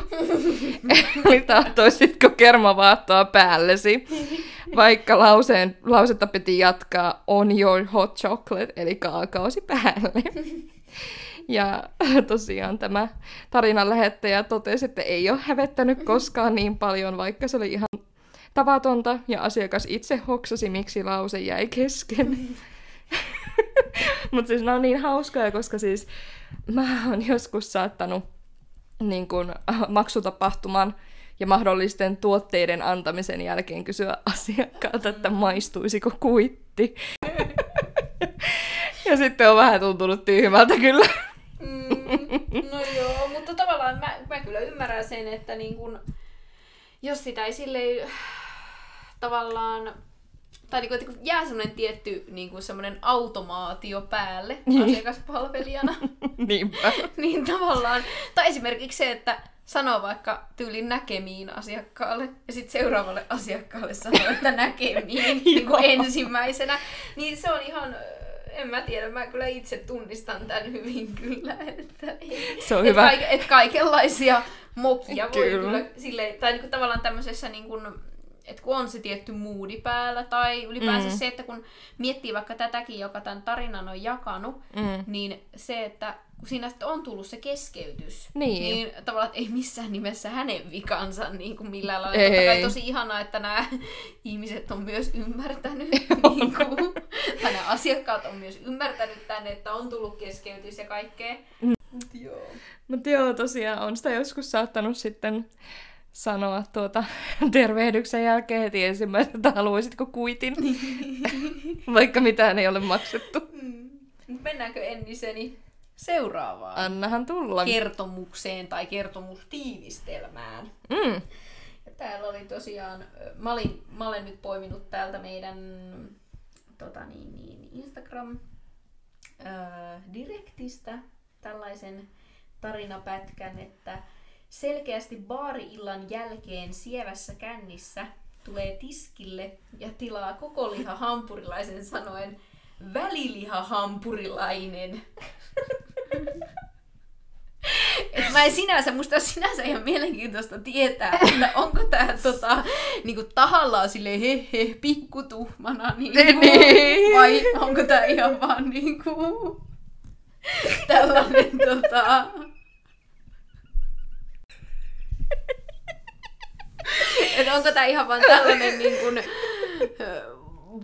Speaker 1: Eli tahtoisitko kermavaahtoa päällesi? Vaikka lauseen, lausetta piti jatkaa on your hot chocolate, eli kaakaosi päälle. Ja tosiaan tämä tarinan lähettäjä totesi, että ei ole hävettänyt koskaan niin paljon, vaikka se oli ihan tavatonta, ja asiakas itse hoksasi, miksi lause jäi kesken. Mutta siis ne on niin hauskoja, koska siis mä oon joskus saattanut niin kun, maksutapahtuman ja mahdollisten tuotteiden antamisen jälkeen kysyä asiakkaalta, että maistuisiko kuitti. ja sitten on vähän tuntunut tyhmältä kyllä.
Speaker 3: Mm, no joo, mutta tavallaan mä, mä kyllä ymmärrän sen, että niin kun, jos sitä ei silleen tavallaan tai niin kuin, että kun jää semmoinen tietty niin kuin semmoinen automaatio päälle asiakaspalvelijana,
Speaker 1: Niinpä.
Speaker 3: niin tavallaan, tai esimerkiksi se, että sanoo vaikka tyylin näkemiin asiakkaalle ja sitten seuraavalle asiakkaalle sanoo, että näkemiin niin kuin ensimmäisenä, niin se on ihan, en mä tiedä, mä kyllä itse tunnistan tämän hyvin kyllä, että,
Speaker 1: Se on
Speaker 3: et
Speaker 1: hyvä.
Speaker 3: Kaik, et kaikenlaisia mokia voi
Speaker 1: Kyllä.
Speaker 3: kyllä, silleen, tai niin kuin tavallaan tämmöisessä niin kuin, että kun on se tietty moodi päällä, tai ylipäänsä
Speaker 1: Mm.
Speaker 3: se, että kun miettii vaikka tätäkin, joka tämän tarinan on jakanut,
Speaker 1: Mm.
Speaker 3: niin se, että kun siinä on tullut se keskeytys,
Speaker 1: Niin.
Speaker 3: niin tavallaan että ei missään nimessä hänen vikansa niin kuin millään lailla.
Speaker 1: Ei.
Speaker 3: Totta tosi ihanaa, että nämä ihmiset on myös ymmärtänyt, niin kuin, tai nämä asiakkaat on myös ymmärtänyt tänne, että on tullut keskeytys ja kaikkea.
Speaker 1: Mm.
Speaker 3: Mut joo.
Speaker 1: Mutta joo, tosiaan on sitä joskus saattanut sitten sanoa tuota tervehdyksen jälkeen heti ensimmäisenä, että haluaisitko kuitin, vaikka mitään ei ole maksettu.
Speaker 3: Mm. Mennäänkö Enniseni seuraavaan
Speaker 1: Annahan tulla.
Speaker 3: kertomukseen tai kertomustiivistelmään?
Speaker 1: Mm.
Speaker 3: Ja täällä oli tosiaan, mä, olin, mä olen nyt poiminut täältä meidän tota niin, niin, Instagram direktistä tällaisen tarinapätkän, että selkeästi baari-illan jälkeen sievässä kännissä tulee tiskille ja tilaa koko liha hampurilaisen sanoen väliliha hampurilainen. Et mä en sinänsä, musta on sinänsä ihan mielenkiintoista tietää, että onko tää tota, niinku tahallaan silleen he he pikkutuhmana niinku,
Speaker 1: Niin.
Speaker 3: vai onko tää ihan vaan niinku tällainen tota... Et onko tää ihan vaan tällainen niin kuin,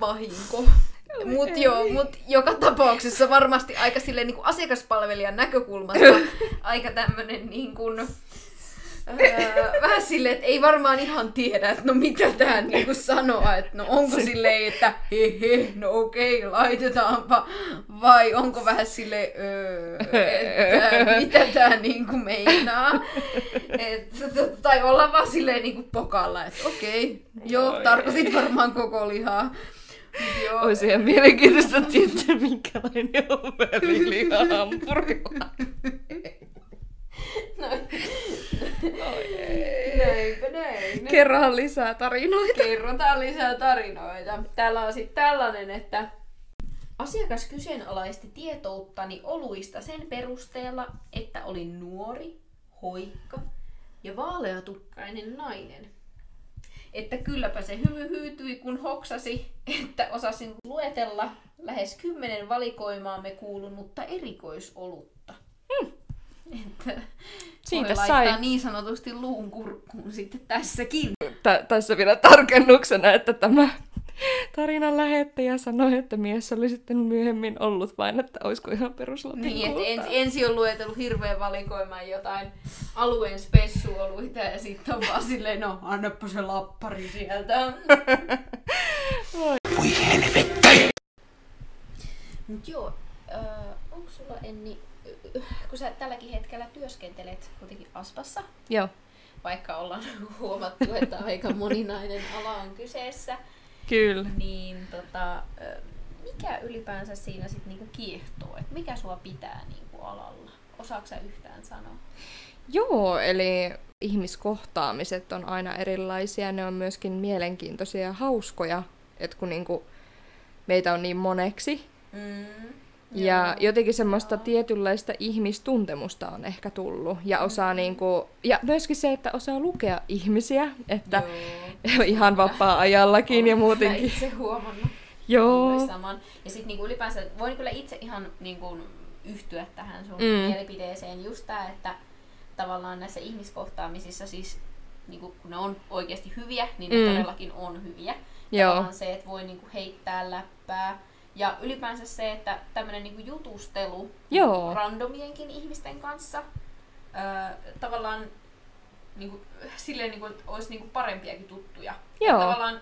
Speaker 3: vahinko? Mut joo, mut joka tapauksessa varmasti aika silleen niin kuin asiakaspalvelijan näkökulmasta aika tämmönen niin kuin, öö, vähän silleen, että ei varmaan ihan tiedä, että no mitä tää niinku sanoa, että no onko silleen, että he he, no okei, laitetaanpa, vai onko vähän silleen, öö, että mitä tää niinku meinaa. Et, tai olla vaan silleen niinku pokalla, että okei, joo,
Speaker 1: Oi.
Speaker 3: tarkoitit varmaan koko lihaa. Joo,
Speaker 1: Olisi ihan mielenkiintoista tietää, minkälainen on hampurilla.
Speaker 3: Noin. Näinpä näin.
Speaker 1: Kerrohan lisää tarinoita.
Speaker 3: Kerrotaan lisää tarinoita. Täällä on sitten tällainen, että asiakas kyseenalaisti tietouttani oluista sen perusteella, että olin nuori, hoikka ja vaaleatukkainen nainen. että kylläpä se hymy hyytyi, kun hoksasi, että osasin luetella lähes kymmenen valikoimaamme kuulunutta erikoisolutta. Hmm. Että
Speaker 1: Siitä
Speaker 3: voi
Speaker 1: sai.
Speaker 3: laittaa niin sanotusti luun kurkkuun sitten tässäkin.
Speaker 1: Tä- tässä vielä tarkennuksena, että tämä tarinan lähettäjä sanoi, että mies oli sitten myöhemmin ollut vain, että olisiko ihan peruslotin
Speaker 3: Niin, että ens, ensin on luetellut hirveän valikoimaan jotain alueen spessuoluita ja sitten on vaan silleen, no annappa se lappari sieltä.
Speaker 2: Voi helvetti!
Speaker 3: Mut joo, äh, onko sulla Enni, kun sä tälläkin hetkellä työskentelet kuitenkin Aspassa,
Speaker 1: Joo,
Speaker 3: vaikka ollaan huomattu, että aika moninainen ala on kyseessä,
Speaker 1: kyllä.
Speaker 3: niin tota, mikä ylipäänsä siinä sitten niinku kiehtoo? Et mikä sua pitää niinku alalla? Osaatko sä yhtään sanoa?
Speaker 1: Joo, eli ihmiskohtaamiset on aina erilaisia, ne on myöskin mielenkiintoisia ja hauskoja, että kun niinku meitä on niin moneksi,
Speaker 3: Mm,
Speaker 1: ja jotenkin semmoista
Speaker 3: Joo.
Speaker 1: tietynlaista ihmistuntemusta on ehkä tullut. Ja osaa niinku, ja myöskin se, että osaa lukea ihmisiä, että
Speaker 3: Joo.
Speaker 1: ihan vapaa-ajallakin ja muutenkin.
Speaker 3: itse huomannut
Speaker 1: Joo.
Speaker 3: saman. Ja sitten niinku ylipäänsä voin kyllä itse ihan niinku yhtyä tähän sun
Speaker 1: Mm.
Speaker 3: mm. mielipiteeseen just tää, että tavallaan näissä ihmiskohtaamisissa siis niinku, kun ne on oikeasti hyviä, niin ne
Speaker 1: Mm.
Speaker 3: mm. todellakin on hyviä.
Speaker 1: Joo.
Speaker 3: Tavallaan se, että voi niinku heittää läppää. Ja ylipäänsä se, että tämmöinen niinku jutustelu
Speaker 1: Joo.
Speaker 3: randomienkin ihmisten kanssa öö, tavallaan niinku, silleen, niinku, että olisi niinku parempiakin tuttuja.
Speaker 1: Joo.
Speaker 3: Tavallaan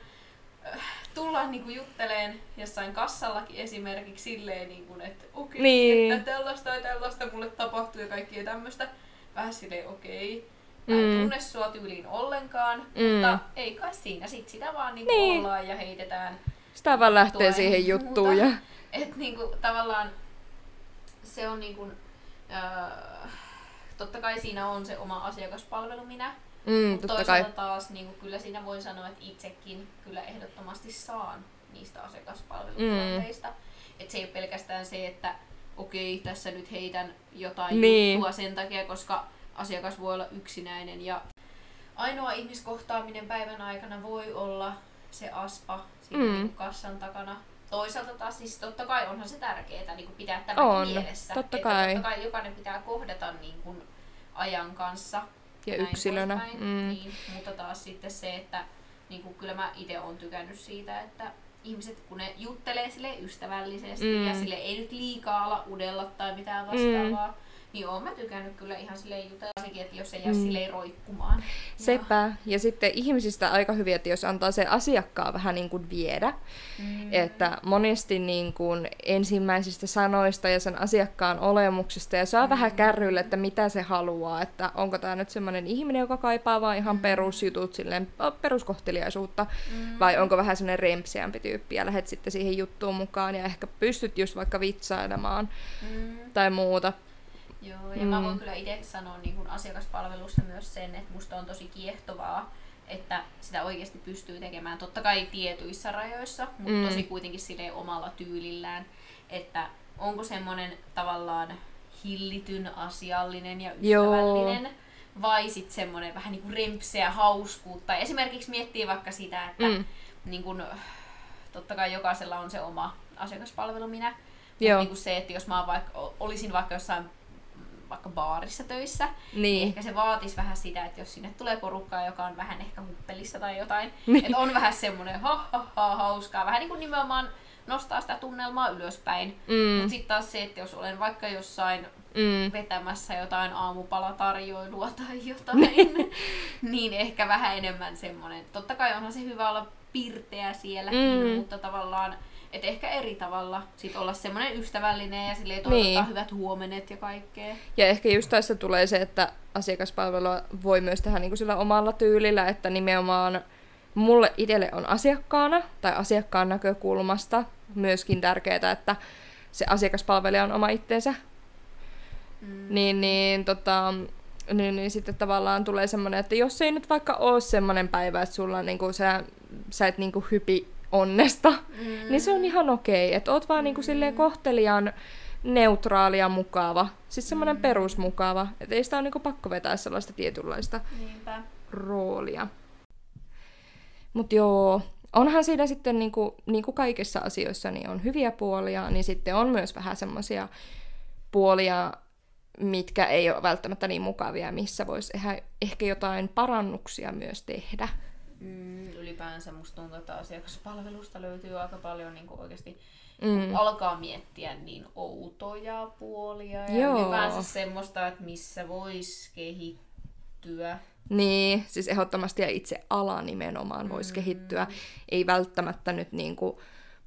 Speaker 3: tullaan niinku jutteleen jossain kassallakin esimerkiksi silleen, niinku, että okei,
Speaker 1: Niin.
Speaker 3: että tällaista ja tällaista mulle tapahtuu ja kaikkea tämmöistä. Vähän silleen okei. Mä
Speaker 1: Mm.
Speaker 3: en tunne sua tyyliin ollenkaan,
Speaker 1: Mm.
Speaker 3: mutta ei kai siinä. Sit sitä vaan niinku
Speaker 1: Niin.
Speaker 3: ollaan ja heitetään
Speaker 1: Sitä vaan lähtee siihen juttuun. Ja...
Speaker 3: Et niinku, tavallaan se on niinku, öö, totta kai siinä on se oma asiakaspalvelu minä,
Speaker 1: Mm,
Speaker 3: mutta
Speaker 1: totta kai.
Speaker 3: toisaalta taas niinku, kyllä siinä voin sanoa, että itsekin kyllä ehdottomasti saan niistä asiakaspalvelutilanteista. Mm. Että se ei ole pelkästään se, että okei, tässä nyt heitän jotain
Speaker 1: Niin.
Speaker 3: juttua sen takia, koska asiakas voi olla yksinäinen ja ainoa ihmiskohtaaminen päivän aikana voi olla se aspa siinä
Speaker 1: Mm.
Speaker 3: mm. kassan takana. Toisaalta taas siis totta kai onhan se tärkeää niin kuin pitää tämä
Speaker 1: On,
Speaker 3: mielessä.
Speaker 1: totta
Speaker 3: että
Speaker 1: kai.
Speaker 3: totta kai jokainen pitää kohdata niin kuin ajan kanssa.
Speaker 1: Ja
Speaker 3: näin
Speaker 1: yksilönä.
Speaker 3: poispäin.
Speaker 1: Mm.
Speaker 3: Niin, mutta taas sitten se, että niin kuin kyllä mä itse olen tykännyt siitä, että ihmiset kun ne juttelee sille ystävällisesti
Speaker 1: mm.
Speaker 3: ja sille ei nyt liikaa ala udella tai mitään vastaavaa, mm. Niin oon mä tykännyt kyllä ihan silleen jutella sekin, että jos ei jää
Speaker 1: Mm.
Speaker 3: mm. silleen roikkumaan.
Speaker 1: Sepä. Ja sitten ihmisistä aika hyviä, että jos antaa se asiakkaan vähän niin kuin viedä.
Speaker 3: Mm.
Speaker 1: Että monesti niin kuin ensimmäisistä sanoista ja sen asiakkaan olemuksesta ja saa mm. vähän kärrylle, että mitä se haluaa. Että onko tämä nyt semmoinen ihminen, joka kaipaa vaan ihan perusjutut, silleen peruskohteliaisuutta.
Speaker 3: Mm.
Speaker 1: Vai onko vähän semmoinen rempseämpi tyyppi ja lähdet sitten siihen juttuun mukaan ja ehkä pystyt just vaikka vitsailemaan
Speaker 3: Mm.
Speaker 1: tai muuta.
Speaker 3: Joo, ja
Speaker 1: Mm.
Speaker 3: mm. mä voin kyllä itse sanoa niin kun asiakaspalvelussa myös sen, että musta on tosi kiehtovaa, että sitä oikeasti pystyy tekemään totta kai tietyissä rajoissa, mutta
Speaker 1: Mm.
Speaker 3: mm. tosi kuitenkin silleen omalla tyylillään, että onko semmoinen tavallaan hillityn, asiallinen ja
Speaker 1: Joo.
Speaker 3: ystävällinen, vai sitten semmoinen vähän niin kuin rempseä hauskuutta. Esimerkiksi miettii vaikka sitä, että
Speaker 1: Mm.
Speaker 3: mm. niin kun, totta kai jokaisella on se oma asiakaspalvelu minä,
Speaker 1: Joo.
Speaker 3: niin kuin se, että jos mä vaikka, olisin vaikka jossain mm, vaikka baarissa töissä, niin
Speaker 1: Niin.
Speaker 3: ehkä se vaatisi vähän sitä, että jos sinne tulee porukkaa, joka on vähän ehkä huppelissa tai jotain,
Speaker 1: Niin.
Speaker 3: että on vähän semmoinen ha, ha, ha, hauskaa, vähän niin kuin nimenomaan nostaa sitä tunnelmaa ylöspäin.
Speaker 1: Mm.
Speaker 3: Mutta sitten taas se, että jos olen vaikka jossain
Speaker 1: Mm.
Speaker 3: vetämässä jotain aamupalatarjoilua tai jotain, niin ehkä vähän enemmän semmoinen. Totta kai onhan se hyvä olla pirteä sielläkin,
Speaker 1: Mm.
Speaker 3: mm. mutta tavallaan, että ehkä eri tavalla sit olla semmoinen ystävällinen ja silleen toivottaa
Speaker 1: Niin.
Speaker 3: hyvät huomenet ja kaikkea.
Speaker 1: Ja ehkä just tässä tulee se, että asiakaspalvelua voi myös tehdä niin kuin sillä omalla tyylillä, että nimenomaan mulle itselle on asiakkaana tai asiakkaan näkökulmasta myöskin tärkeää, että se asiakaspalvelija on oma itsensä.
Speaker 3: Mm.
Speaker 1: Niin, niin, tota, niin, niin sitten tavallaan tulee semmoinen, että jos ei nyt vaikka ole semmoinen päivä, että sulla niin kuin, sä, sä et niin kuin hypi onnesta,
Speaker 3: Mm.
Speaker 1: niin se on ihan okei. Että oot vaan niinku silleen kohteliaan neutraali ja mukava. Siis semmoinen perusmukava. Että ei sitä ole niinku pakko vetää sellaista tietynlaista
Speaker 3: Niinpä.
Speaker 1: roolia. Mutta joo, onhan siinä sitten niin kuin, niin kuin kaikissa asioissa niin on hyviä puolia, niin sitten on myös vähän semmoisia puolia, mitkä ei ole välttämättä niin mukavia, missä voisi ehkä jotain parannuksia myös tehdä.
Speaker 3: Mm, ylipäänsä musta tuntuu, että asiakaspalvelusta löytyy aika paljon niin kuin oikeasti mm. alkaa miettiä niin outoja puolia ja
Speaker 1: Joo.
Speaker 3: ylipäänsä semmoista, että missä voisi kehittyä.
Speaker 1: Niin, siis ehdottomasti ja itse ala nimenomaan voisi mm. kehittyä. Ei välttämättä nyt niin kuin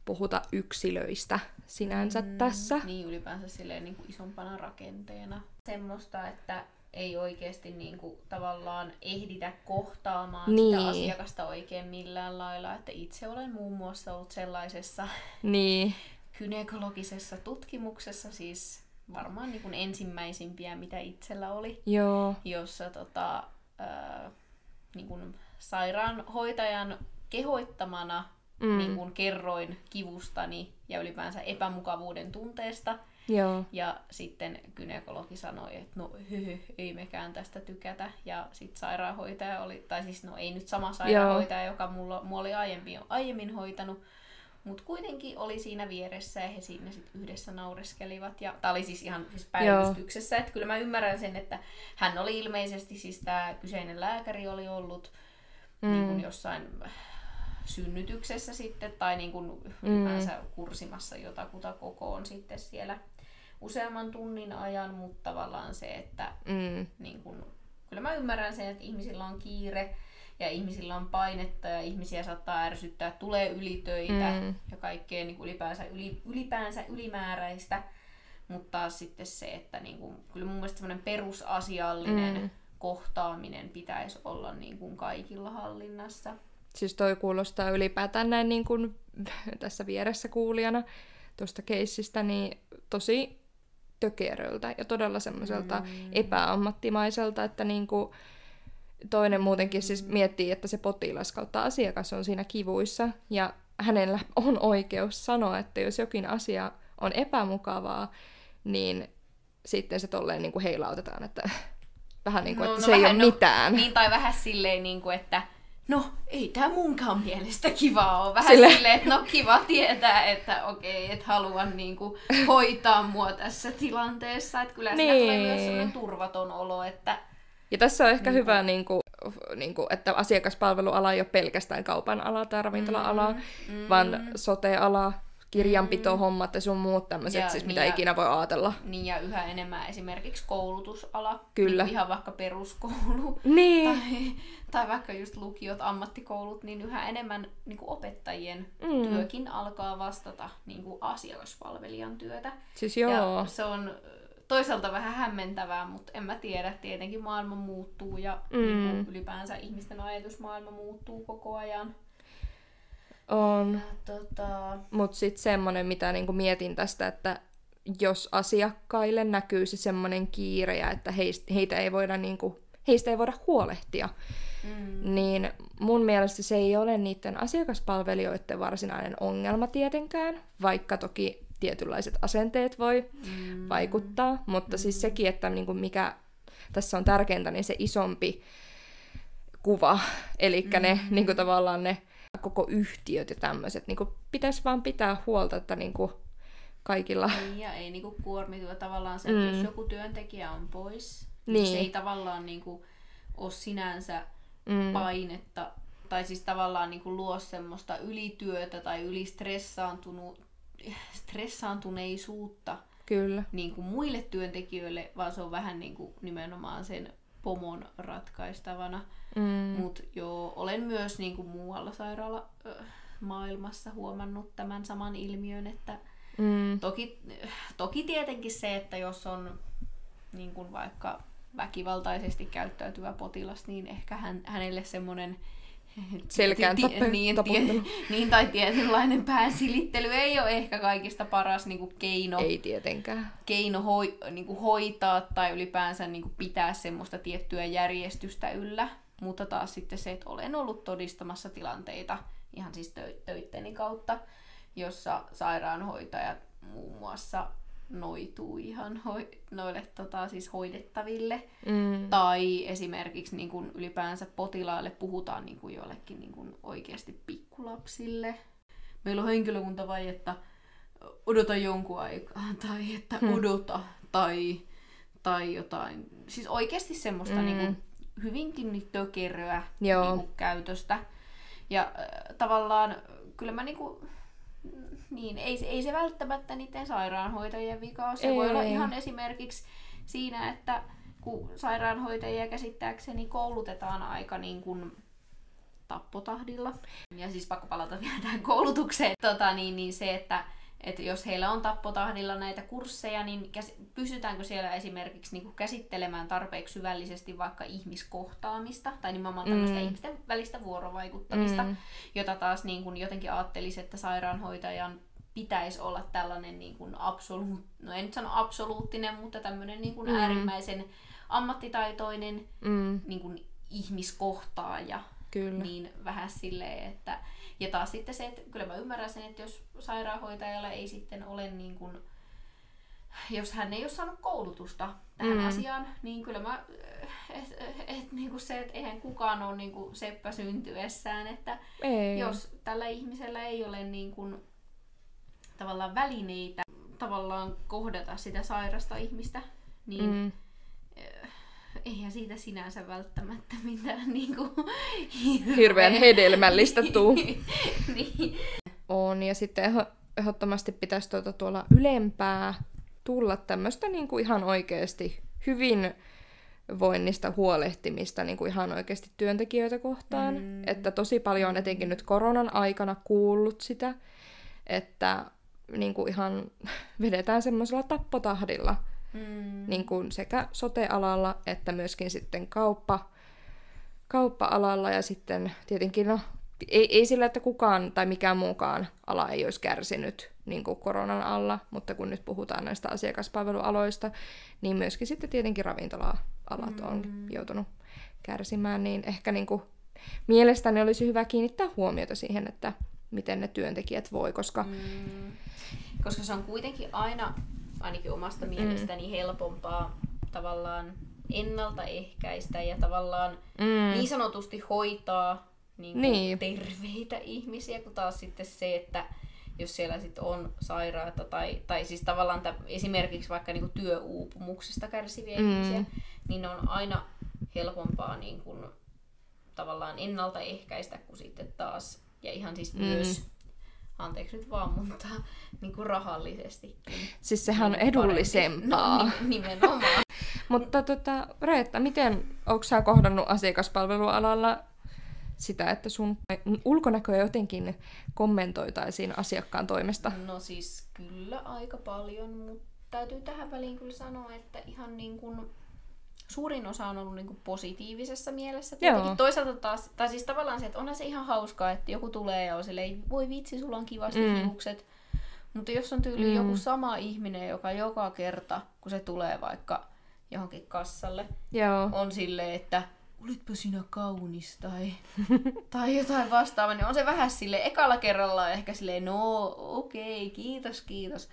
Speaker 1: puhuta yksilöistä sinänsä mm. tässä.
Speaker 3: Niin ylipäänsä silleen niin kuin isompana rakenteena. Semmoista, että ei oikeasti niin kuin, tavallaan ehditä kohtaamaan
Speaker 1: Niin.
Speaker 3: sitä asiakasta oikein millään lailla. Että itse olen muun muassa ollut sellaisessa
Speaker 1: Niin,
Speaker 3: kynekologisessa tutkimuksessa, siis varmaan niin kuin ensimmäisimpiä, mitä itsellä oli,
Speaker 1: joo,
Speaker 3: jossa tota, ää, niin kuin sairaanhoitajan kehoittamana mm. niin kuin kerroin kivustani ja ylipäänsä epämukavuuden tunteesta.
Speaker 1: Joo,
Speaker 3: Ja sitten gynekologi sanoi, että no hyhy, ei mekään tästä tykätä. Ja sitten sairaanhoitaja oli, tai siis no ei nyt sama sairaanhoitaja, joka mulla, mulla oli aiemmin, aiemmin hoitanut, mutta kuitenkin oli siinä vieressä ja he siinä sitten yhdessä naureskelivat. Ja tämä oli siis ihan siis päivystyksessä, että kyllä mä ymmärrän sen, että hän oli ilmeisesti, siis tämä kyseinen lääkäri oli ollut mm. niin kuin jossain synnytyksessä sitten tai niin kuin ylipäänsä kursimassa jotakuta kokoon sitten siellä useamman tunnin ajan, mutta tavallaan se, että
Speaker 1: mm,
Speaker 3: niin kun, kyllä mä ymmärrän sen, että ihmisillä on kiire ja ihmisillä on painetta ja ihmisiä saattaa ärsyttää, tulee ylitöitä
Speaker 1: Mm.
Speaker 3: ja kaikkea niin kuin ylipäänsä, yli, ylipäänsä ylimääräistä, mutta taas sitten se, että niin kuin, kyllä mun mielestä semmoinen perusasiallinen
Speaker 1: Mm.
Speaker 3: kohtaaminen pitäisi olla niin kuin kaikilla hallinnassa.
Speaker 1: siis toi kuulostaa ylipäätään näin niin kuin tässä vieressä kuulijana tuosta keissistä, niin tosi tökeröltä ja todella semmoiselta mm. epäammattimaiselta, että niin kuin toinen muutenkin siis miettii, että se potilas kautta asiakas on siinä kivuissa ja hänellä on oikeus sanoa, että jos jokin asia on epämukavaa, niin sitten se tolleen niin kuin heilautetaan, että vähän niin kuin, no, että no, se ei ole
Speaker 3: no,
Speaker 1: mitään.
Speaker 3: Niin, tai vähän silleen, niin kuin, että no, ei tämä munkaan mielestä kivaa ole. Vähän
Speaker 1: Sille-
Speaker 3: silleen, että no kiva tietää, että okei, et halua niin kuin, hoitaa mua tässä tilanteessa. Että kyllä siinä
Speaker 1: Niin.
Speaker 3: tulee myös sellainen turvaton olo, että
Speaker 1: Ja tässä on ehkä hyvä, niin kuin, niin kuin, että asiakaspalveluala ei ole pelkästään kaupan ala tai ravintola-ala, mm, vaan sote-ala, kirjanpitohommat ja sun muut tämmöiset,
Speaker 3: Ja
Speaker 1: siis mitä
Speaker 3: niin ja-
Speaker 1: ikinä voi ajatella.
Speaker 3: niin ja yhä enemmän esimerkiksi koulutusala.
Speaker 1: Kyllä.
Speaker 3: Niin ihan vaikka peruskoulu.
Speaker 1: Niin,
Speaker 3: tai, tai vaikka just lukiot, ammattikoulut, niin yhä enemmän niin kuin opettajien
Speaker 1: Mm.
Speaker 3: mm. työkin alkaa vastata niin kuin asiakaspalvelijan työtä.
Speaker 1: siis joo.
Speaker 3: Ja se on toisaalta vähän hämmentävää, mutta en mä tiedä. Tietenkin maailma muuttuu ja
Speaker 1: Mm.
Speaker 3: mm. niin kuin ylipäänsä ihmisten ajatusmaailma muuttuu koko ajan.
Speaker 1: On.
Speaker 3: Ja, tota,
Speaker 1: Mutta sitten semmoinen, mitä niinku mietin tästä, että jos asiakkaille näkyy se semmoinen kiire ja että heistä, heitä ei voida niinku, heistä ei voida huolehtia,
Speaker 3: mm,
Speaker 1: niin mun mielestä se ei ole niiden asiakaspalvelijoiden varsinainen ongelma tietenkään, vaikka toki tietynlaiset asenteet voi
Speaker 3: mm,
Speaker 1: vaikuttaa, mutta siis sekin, että niinku mikä tässä on tärkeintä, niin se isompi kuva, eli mm. ne niinku tavallaan ne koko yhtiöt ja tämmöiset, niinku pitäisi vaan pitää huolta, että niinku kaikilla...
Speaker 3: Niin, ja ei niinku kuormitua tavallaan se, että
Speaker 1: Mm.
Speaker 3: jos joku työntekijä on pois,
Speaker 1: Niin.
Speaker 3: niin. se ei tavallaan niinku ole sinänsä
Speaker 1: Mm,
Speaker 3: painetta, tai siis tavallaan niinku luo semmoista ylityötä tai ylistressaantunut, stressaantuneisuutta
Speaker 1: kyllä.
Speaker 3: niin kuin muille työntekijöille, vaan se on vähän niin kuin nimenomaan sen pomon ratkaistavana.
Speaker 1: Mm,
Speaker 3: Mutta joo, olen myös niin kuin muualla sairaala maailmassa huomannut tämän saman ilmiön, että
Speaker 1: mm,
Speaker 3: toki, toki tietenkin se, että jos on niin kuin vaikka väkivaltaisesti käyttäytyvä potilas, niin ehkä hän, hänelle semmoinen
Speaker 1: Selkään tappe-
Speaker 3: niin,
Speaker 1: taputtelu.
Speaker 3: niin, tai tietynlainen päänsilittely ei ole ehkä kaikista paras niin kuin keino
Speaker 1: ei tietenkään.
Speaker 3: keino hoi, niin kuin hoitaa tai ylipäänsä niin kuin pitää semmoista tiettyä järjestystä yllä. Mutta taas sitten se, että olen ollut todistamassa tilanteita ihan siis tö- töitteni kautta, jossa sairaanhoitajat muun muassa noituu ihan hoi- noille tota, siis hoidettaville.
Speaker 1: Mm.
Speaker 3: Tai esimerkiksi niin kuin ylipäänsä potilaille puhutaan niin kuin jollekin niin kuin oikeasti pikkulapsille. Meillä on henkilökunta vai että odota jonkun aikaa tai että
Speaker 1: Hmm.
Speaker 3: odota tai, tai jotain. Siis oikeasti semmoista
Speaker 1: Mm.
Speaker 3: niin kuin hyvinkin niin tökeröä
Speaker 1: Joo.
Speaker 3: niin kuin käytöstä. Ja äh, tavallaan kyllä mä niinku, niin ei, ei se välttämättä niiden sairaanhoitajien vika ole. Se voi olla
Speaker 1: Ei.
Speaker 3: ihan esimerkiksi siinä, että kun sairaanhoitajia käsittääkseni koulutetaan aika niin kuin tappotahdilla. Ja siis pakko palata vielä tähän koulutukseen. Tota, niin, niin se, että, että jos heillä on tappotahdilla näitä kursseja, niin käs, pystytäänkö siellä esimerkiksi niin kuin käsittelemään tarpeeksi syvällisesti vaikka ihmiskohtaamista tai nimenomaan tämmöistä
Speaker 1: Mm.
Speaker 3: ihmisten välistä vuorovaikuttamista,
Speaker 1: Mm.
Speaker 3: jota taas niin kuin jotenkin ajattelisi, että sairaanhoitajan pitäisi olla tällainen niin kuin absoluut, no en nyt sano absoluuttinen, mutta tämmöinen niin kuin
Speaker 1: Mm.
Speaker 3: äärimmäisen ammattitaitoinen
Speaker 1: Mm.
Speaker 3: niin kuin ihmiskohtaaja,
Speaker 1: Kyllä.
Speaker 3: niin vähän silleen, että ja taas sitten se, että kyllä mä ymmärrän sen, että jos sairaanhoitajalla ei sitten ole niin kuin, jos hän ei ole saanut koulutusta tähän
Speaker 1: Mm.
Speaker 3: asiaan, niin kyllä mä, et, et, niin kuin se, että eihän kukaan ole niin kuin seppä syntyessään, että
Speaker 1: Ei.
Speaker 3: jos tällä ihmisellä ei ole niin kuin, tavallaan välineitä tavallaan kohdata sitä sairasta ihmistä, niin mm.
Speaker 1: Mm.
Speaker 3: eihän siitä sinänsä välttämättä mitään niin kuin,
Speaker 1: Hirveän hedelmällistä tuu.
Speaker 3: niin.
Speaker 1: On, ja sitten ehdottomasti pitäisi tuota tuolla ylempää tulla tämmöistä niin kuin ihan oikeasti hyvin voinnista huolehtimista niin kuin ihan oikeasti työntekijöitä kohtaan.
Speaker 3: Mm.
Speaker 1: Että tosi paljon on etenkin nyt koronan aikana kuullut sitä, että niin kuin ihan vedetään semmoisella tappotahdilla
Speaker 3: Mm.
Speaker 1: niin kuin sekä sote-alalla että myöskin sitten kauppa, kauppa-alalla ja sitten tietenkin no, ei, ei sillä, että kukaan tai mikään muukaan ala ei olisi kärsinyt niin kuin koronan alla, mutta kun nyt puhutaan näistä asiakaspalvelualoista, niin myöskin sitten tietenkin ravintola-alat on joutunut kärsimään, niin ehkä niin kuin, mielestäni olisi hyvä kiinnittää huomiota siihen, että miten ne työntekijät voi, koska
Speaker 3: Mm. Koska se on kuitenkin aina, ainakin omasta mielestäni, helpompaa tavallaan ennaltaehkäistä ja tavallaan
Speaker 1: mm,
Speaker 3: niin sanotusti hoitaa niin kuin
Speaker 1: Niin.
Speaker 3: terveitä ihmisiä, kun taas sitten se, että jos siellä sitten on sairaata tai, tai siis tavallaan tä, esimerkiksi vaikka niin kuin työuupumuksesta kärsiviä
Speaker 1: Mm.
Speaker 3: mm. ihmisiä, niin on aina helpompaa niin kuin, tavallaan ennaltaehkäistä kuin sitten taas, ja ihan siis
Speaker 1: Mm.
Speaker 3: mm. myös, anteeksi nyt vaan, mutta niin kuin rahallisesti.
Speaker 1: siis sehän on edullisempaa.
Speaker 3: No, ni- nimenomaan.
Speaker 1: Mutta tota, Reetta, miten, onko sä kohdannut asiakaspalvelualalla sitä, että sun ulkonäköä jotenkin kommentoitaisiin asiakkaan toimesta?
Speaker 3: No siis kyllä aika paljon, mutta täytyy tähän väliin kyllä sanoa, että ihan niin kuin suurin osa on ollut niin kuin positiivisessa mielessä.
Speaker 1: Joo.
Speaker 3: Toisaalta taas, tai siis tavallaan se, että onhan se ihan hauskaa, että joku tulee ja on silleen, voi vitsi, sulla on kivasti
Speaker 1: Mm.
Speaker 3: hiukset. Mutta jos on tyyli
Speaker 1: mm.
Speaker 3: joku sama ihminen, joka joka kerta, kun se tulee vaikka johonkin kassalle,
Speaker 1: Joo.
Speaker 3: on silleen, että olitpa sinä kaunis tai, tai jotain vastaavaa, niin on se vähän sille ekalla kerralla ehkä silleen, no okei, okay, kiitos, kiitos.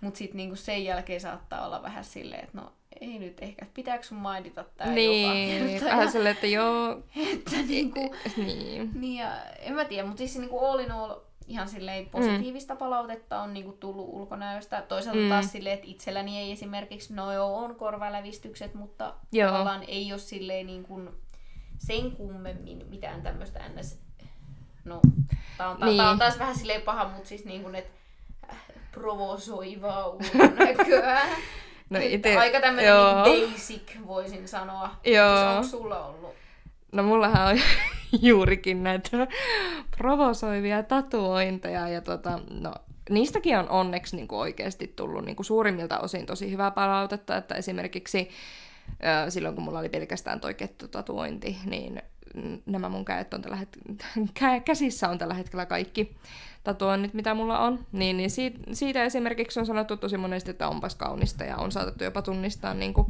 Speaker 3: Mutta sitten niinku sen jälkeen saattaa olla vähän silleen, että no ei nyt ehkä, pitääkö sun mainita tää
Speaker 1: Niin,
Speaker 3: kerta.
Speaker 1: vähän silleen, että joo,
Speaker 3: että niinku,
Speaker 1: niin.
Speaker 3: niin ja, en mä tiedä, mutta siis niinku all in all ihan silleen positiivista mm. palautetta on niinku tullut ulkonäöstä. Toisaalta
Speaker 1: Mm.
Speaker 3: mm. taas silleen, että itselläni ei esimerkiksi, no joo, on korvalävistykset, mutta
Speaker 1: Joo.
Speaker 3: tavallaan ei ole silleen niin kuin sen kummemmin mitään tämmöistä ns... No, tää on, tää,
Speaker 1: Niin.
Speaker 3: tää on taas vähän silleen paha, mutta siis niin kuin, että äh, provosoivaa ulkonäköä.
Speaker 1: No ite,
Speaker 3: Aika tämmönen
Speaker 1: joo.
Speaker 3: niin basic, voisin sanoa.
Speaker 1: Joo.
Speaker 3: Onko sulla ollut?
Speaker 1: No mullahan on juurikin näitä provosoivia tatuointeja ja tota, no, niistäkin on onneksi niin kuin oikeasti tullut niin kuin suurimmilta osin tosi hyvää palautetta, että esimerkiksi silloin kun mulla oli pelkästään toi kettotatuointi, niin nämä mun kädet on tällä het- käsissä on tällä hetkellä kaikki tatuoinnit, mitä mulla on, niin, niin siitä, siitä esimerkiksi on sanottu tosi monesti, että onpas kaunista ja on saatettu jopa tunnistaa niin kuin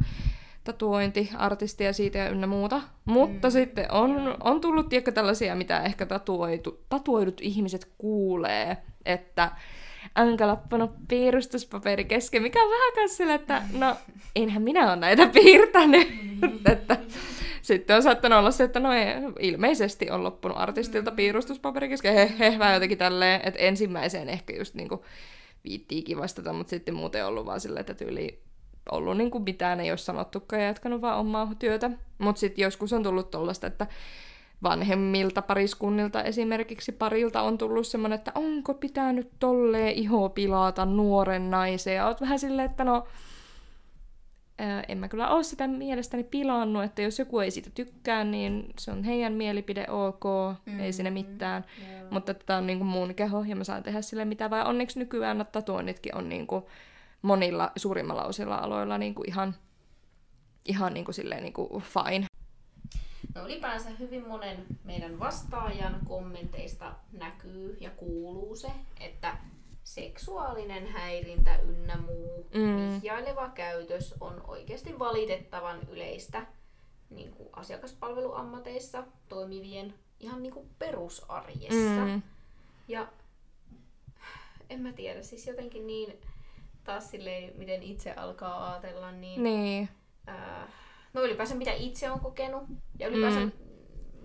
Speaker 1: tatuointiartistia siitä ja ynnä muuta. Mutta mm. sitten on, on tullut tiedätkö, tällaisia, mitä ehkä tatuoitu, tatuoidut ihmiset kuulee, että Anka lappanut piirustuspaperi kesken, mikä on vähän kanssa sille, että no, enhän minä ole näitä piirtänyt. että sitten on saattanut olla se, että no ei, ilmeisesti on loppunut artistilta piirustuspaperi kesken, he, he, vähän jotenkin tälleen, että ensimmäiseen ehkä just niinku viittiikin vastata, mutta sitten muuten ollut vaan silleen, että tyyli ollut niin kuin mitään ei ole sanottukaan ja jatkanut vaan omaa työtä. Mutta sitten joskus on tullut tollaista, että vanhemmilta pariskunnilta esimerkiksi parilta on tullut semmoinen, että onko pitänyt tolleen iho pilata nuoren naisen. Ja oot vähän silleen, että no, en mä kyllä ole sitä mielestäni pilannut, että jos joku ei siitä tykkää, niin se on heidän mielipide ok, mm-hmm. ei sinne mitään. Yeah. Mutta tämä on niinku mun keho ja mä saan tehdä sille mitä vai onneksi nykyään tatuoinnitkin on niinku monilla suurimmalla osilla aloilla niinku ihan, ihan niinku silleen niinku fine.
Speaker 3: No ylipäänsä hyvin monen meidän vastaajan kommenteista näkyy ja kuuluu se, että seksuaalinen häirintä ynnä muu mm. vihjaileva käytös on oikeasti valitettavan yleistä niin kuin asiakaspalveluammateissa toimivien ihan niin kuin perusarjessa. Mm. Ja en mä tiedä, siis jotenkin niin taas silleen, miten itse alkaa ajatella, niin, niin. Äh, no ylipäänsä mitä itse on kokenut ja ylipäänsä mm.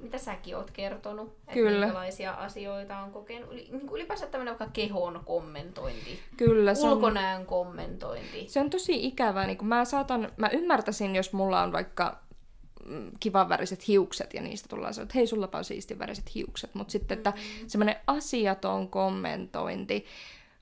Speaker 3: Mitä säkin oot kertonut, Kyllä. että minkälaisia asioita on kokenut. Niin kuin ylipäänsä tämmöinen vaikka kehon kommentointi,
Speaker 1: Kyllä, se
Speaker 3: ulkonäön on, kommentointi.
Speaker 1: Se on tosi ikävää. Niin mä, saatan, mä ymmärtäisin, jos mulla on vaikka mm, kivan väriset hiukset ja niistä tullaan sanoa, että hei, sulla on siistin väriset hiukset. Mutta sitten, että mm. semmoinen asiaton kommentointi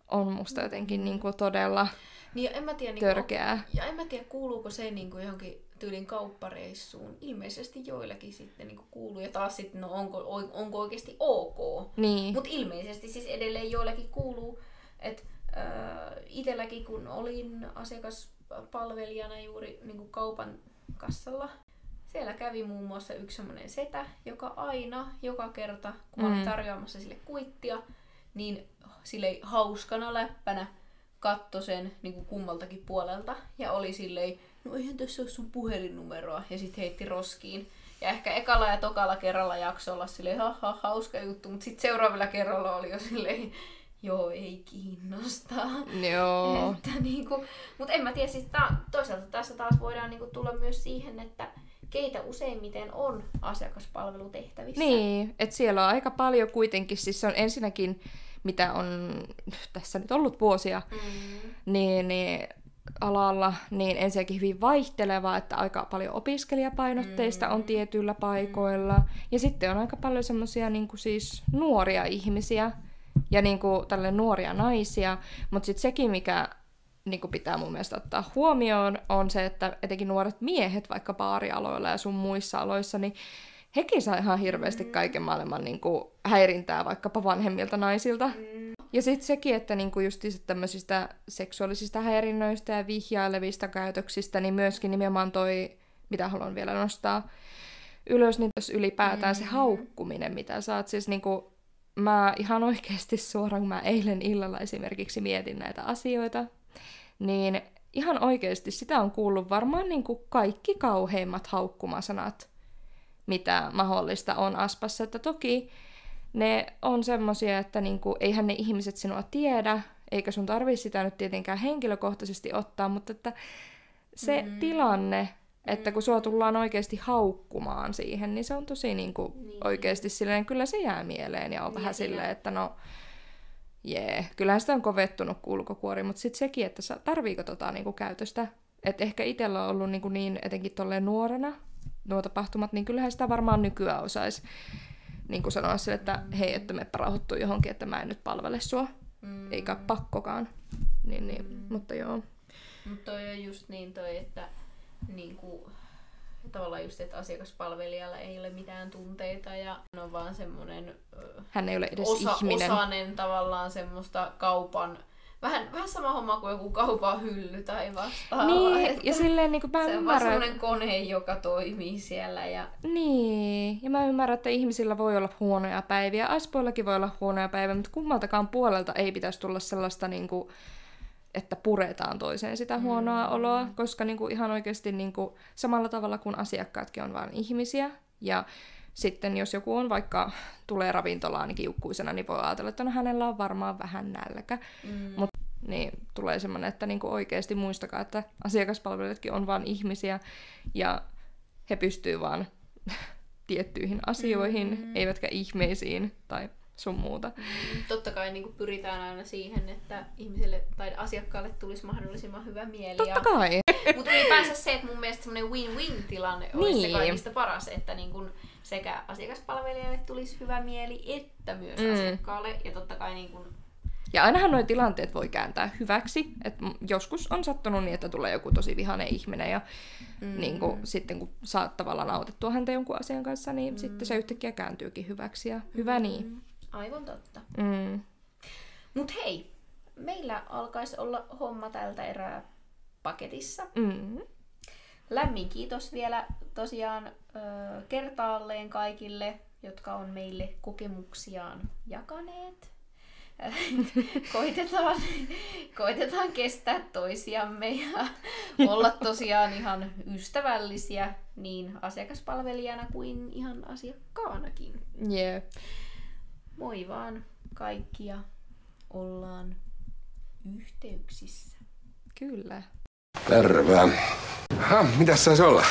Speaker 1: on musta jotenkin niin kuin todella
Speaker 3: niin ja en mä tiedä,
Speaker 1: törkeää.
Speaker 3: Niin kuin, ja en mä tiedä, kuuluuko se niin kuin johonkin tyylin kauppareissuun. Ilmeisesti joillakin sitten niin kuuluu. Ja taas sitten, no onko, onko oikeasti ok.
Speaker 1: Niin.
Speaker 3: Mutta ilmeisesti siis edelleen joillakin kuuluu. Että äh, itselläkin kun olin asiakaspalvelijana juuri niin kaupan kassalla, siellä kävi muun muassa yksi semmoinen setä, joka aina, joka kerta, kun mm. olin tarjoamassa sille kuittia, niin sille hauskana läppänä katto sen niin kuin kummaltakin puolelta ja oli silleen, no eihän tässä ole sun puhelinnumeroa, ja sitten heitti roskiin. Ja ehkä ekalla ja tokalla kerralla jaksolla silleen, ha, ha hauska juttu, mutta sitten seuraavalla kerralla oli jo silleen, joo, ei kiinnosta.
Speaker 1: Joo.
Speaker 3: Että, niinku, mutta en mä tiedä, siis ta, toisaalta tässä taas voidaan niinku, tulla myös siihen, että keitä useimmiten on asiakaspalvelutehtävissä.
Speaker 1: Niin, että siellä on aika paljon kuitenkin, siis se on ensinnäkin, mitä on tässä nyt ollut vuosia, mm. niin, niin alalla, niin ensinnäkin hyvin vaihteleva, että aika paljon opiskelijapainotteista on mm. tietyillä paikoilla. Ja sitten on aika paljon semmoisia niin siis nuoria ihmisiä ja niin kuin, tälle nuoria naisia. Mutta sitten sekin, mikä niin kuin pitää mun mielestä ottaa huomioon, on se, että etenkin nuoret miehet vaikka baarialoilla ja sun muissa aloissa, niin hekin saa ihan hirveästi mm. kaiken maailman niin kuin, häirintää vaikkapa vanhemmilta naisilta. Mm. Ja sitten sekin, että niinku just tämmöisistä seksuaalisista häirinnöistä ja vihjailevista käytöksistä, niin myöskin nimenomaan toi, mitä haluan vielä nostaa ylös, niin jos ylipäätään mm-hmm. se haukkuminen, mitä saat siis niinku, mä ihan oikeasti suoraan, kun mä eilen illalla esimerkiksi mietin näitä asioita, niin ihan oikeasti sitä on kuullut varmaan niin kuin kaikki kauheimmat haukkumasanat, mitä mahdollista on Aspassa. Että toki ne on semmosia, että niinku, eihän ne ihmiset sinua tiedä, eikä sun tarvi sitä nyt tietenkään henkilökohtaisesti ottaa, mutta että se mm. tilanne, että kun sua tullaan oikeasti haukkumaan siihen, niin se on tosi niinku niin. oikeasti silleen, kyllä se jää mieleen ja on niin, vähän silleen, että no jee, yeah. kyllähän sitä on kovettunut kulkokuori, mutta sitten sekin, että tarviiko tota niinku käytöstä, että ehkä itsellä on ollut niinku niin, etenkin tolleen nuorena, nuo tapahtumat, niin kyllähän sitä varmaan nykyään osaisi niin kuin sanoa sille, että hei, että me rauhoittuu johonkin, että mä en nyt palvele sua. Mm. Eikä pakkokaan. Niin, niin. Mm. Mutta joo.
Speaker 3: Mutta toi on just niin toi, että niin kuin, tavallaan just, että asiakaspalvelijalla ei ole mitään tunteita ja hän on vaan semmoinen
Speaker 1: hän ei ole edes osa, ihminen.
Speaker 3: osanen tavallaan semmoista kaupan vähän, vähän sama homma kuin joku kaupan hylly tai vastaava.
Speaker 1: Niin, ja silleen niin kuin mä
Speaker 3: se
Speaker 1: ymmärrän...
Speaker 3: on vaan kone, joka toimii siellä. Ja...
Speaker 1: Niin, ja mä ymmärrän, että ihmisillä voi olla huonoja päiviä. Aspoillakin voi olla huonoja päiviä, mutta kummaltakaan puolelta ei pitäisi tulla sellaista niin kuin, että puretaan toiseen sitä huonoa mm. oloa, koska niin kuin ihan oikeasti niin kuin, samalla tavalla kuin asiakkaatkin on vain ihmisiä, ja sitten jos joku on vaikka, tulee ravintolaan niin kiukkuisena, niin voi ajatella, että no hänellä on varmaan vähän nälkä. Mm. Mut, niin tulee semmoinen, että niinku oikeasti muistakaa, että asiakaspalvelijatkin on vain ihmisiä ja he pystyy vaan tiettyihin asioihin, mm-hmm. eivätkä ihmeisiin tai sun muuta.
Speaker 3: Mm, totta kai niin pyritään aina siihen, että ihmiselle tai asiakkaalle tulisi mahdollisimman hyvä mieli.
Speaker 1: Totta ja... kai.
Speaker 3: Mutta ylipäänsä se, että mun mielestä semmoinen win-win-tilanne olisi niin. se kaikista paras, että niin kun sekä asiakaspalvelijalle tulisi hyvä mieli, että myös mm. asiakkaalle. Ja totta kai niin kun
Speaker 1: ja ainahan nuo tilanteet voi kääntää hyväksi. Et joskus on sattunut niin, että tulee joku tosi vihane ihminen ja mm. niin kun, sitten kun saat tavallaan autettua häntä jonkun asian kanssa, niin mm. sitten se yhtäkkiä kääntyykin hyväksi ja hyvä mm. niin.
Speaker 3: Aivan totta. Mm. Mut hei, meillä alkaisi olla homma tältä erää paketissa. Mm. Lämmin kiitos vielä tosiaan ö, kertaalleen kaikille, jotka on meille kokemuksiaan jakaneet. koitetaan, koitetaan kestää toisiamme ja olla tosiaan ihan ystävällisiä niin asiakaspalvelijana kuin ihan asiakkaanakin.
Speaker 1: Yeah.
Speaker 3: Moi vaan kaikkia. Ollaan yhteyksissä.
Speaker 1: Kyllä.
Speaker 2: Terve. Ha, mitäs saisi olla?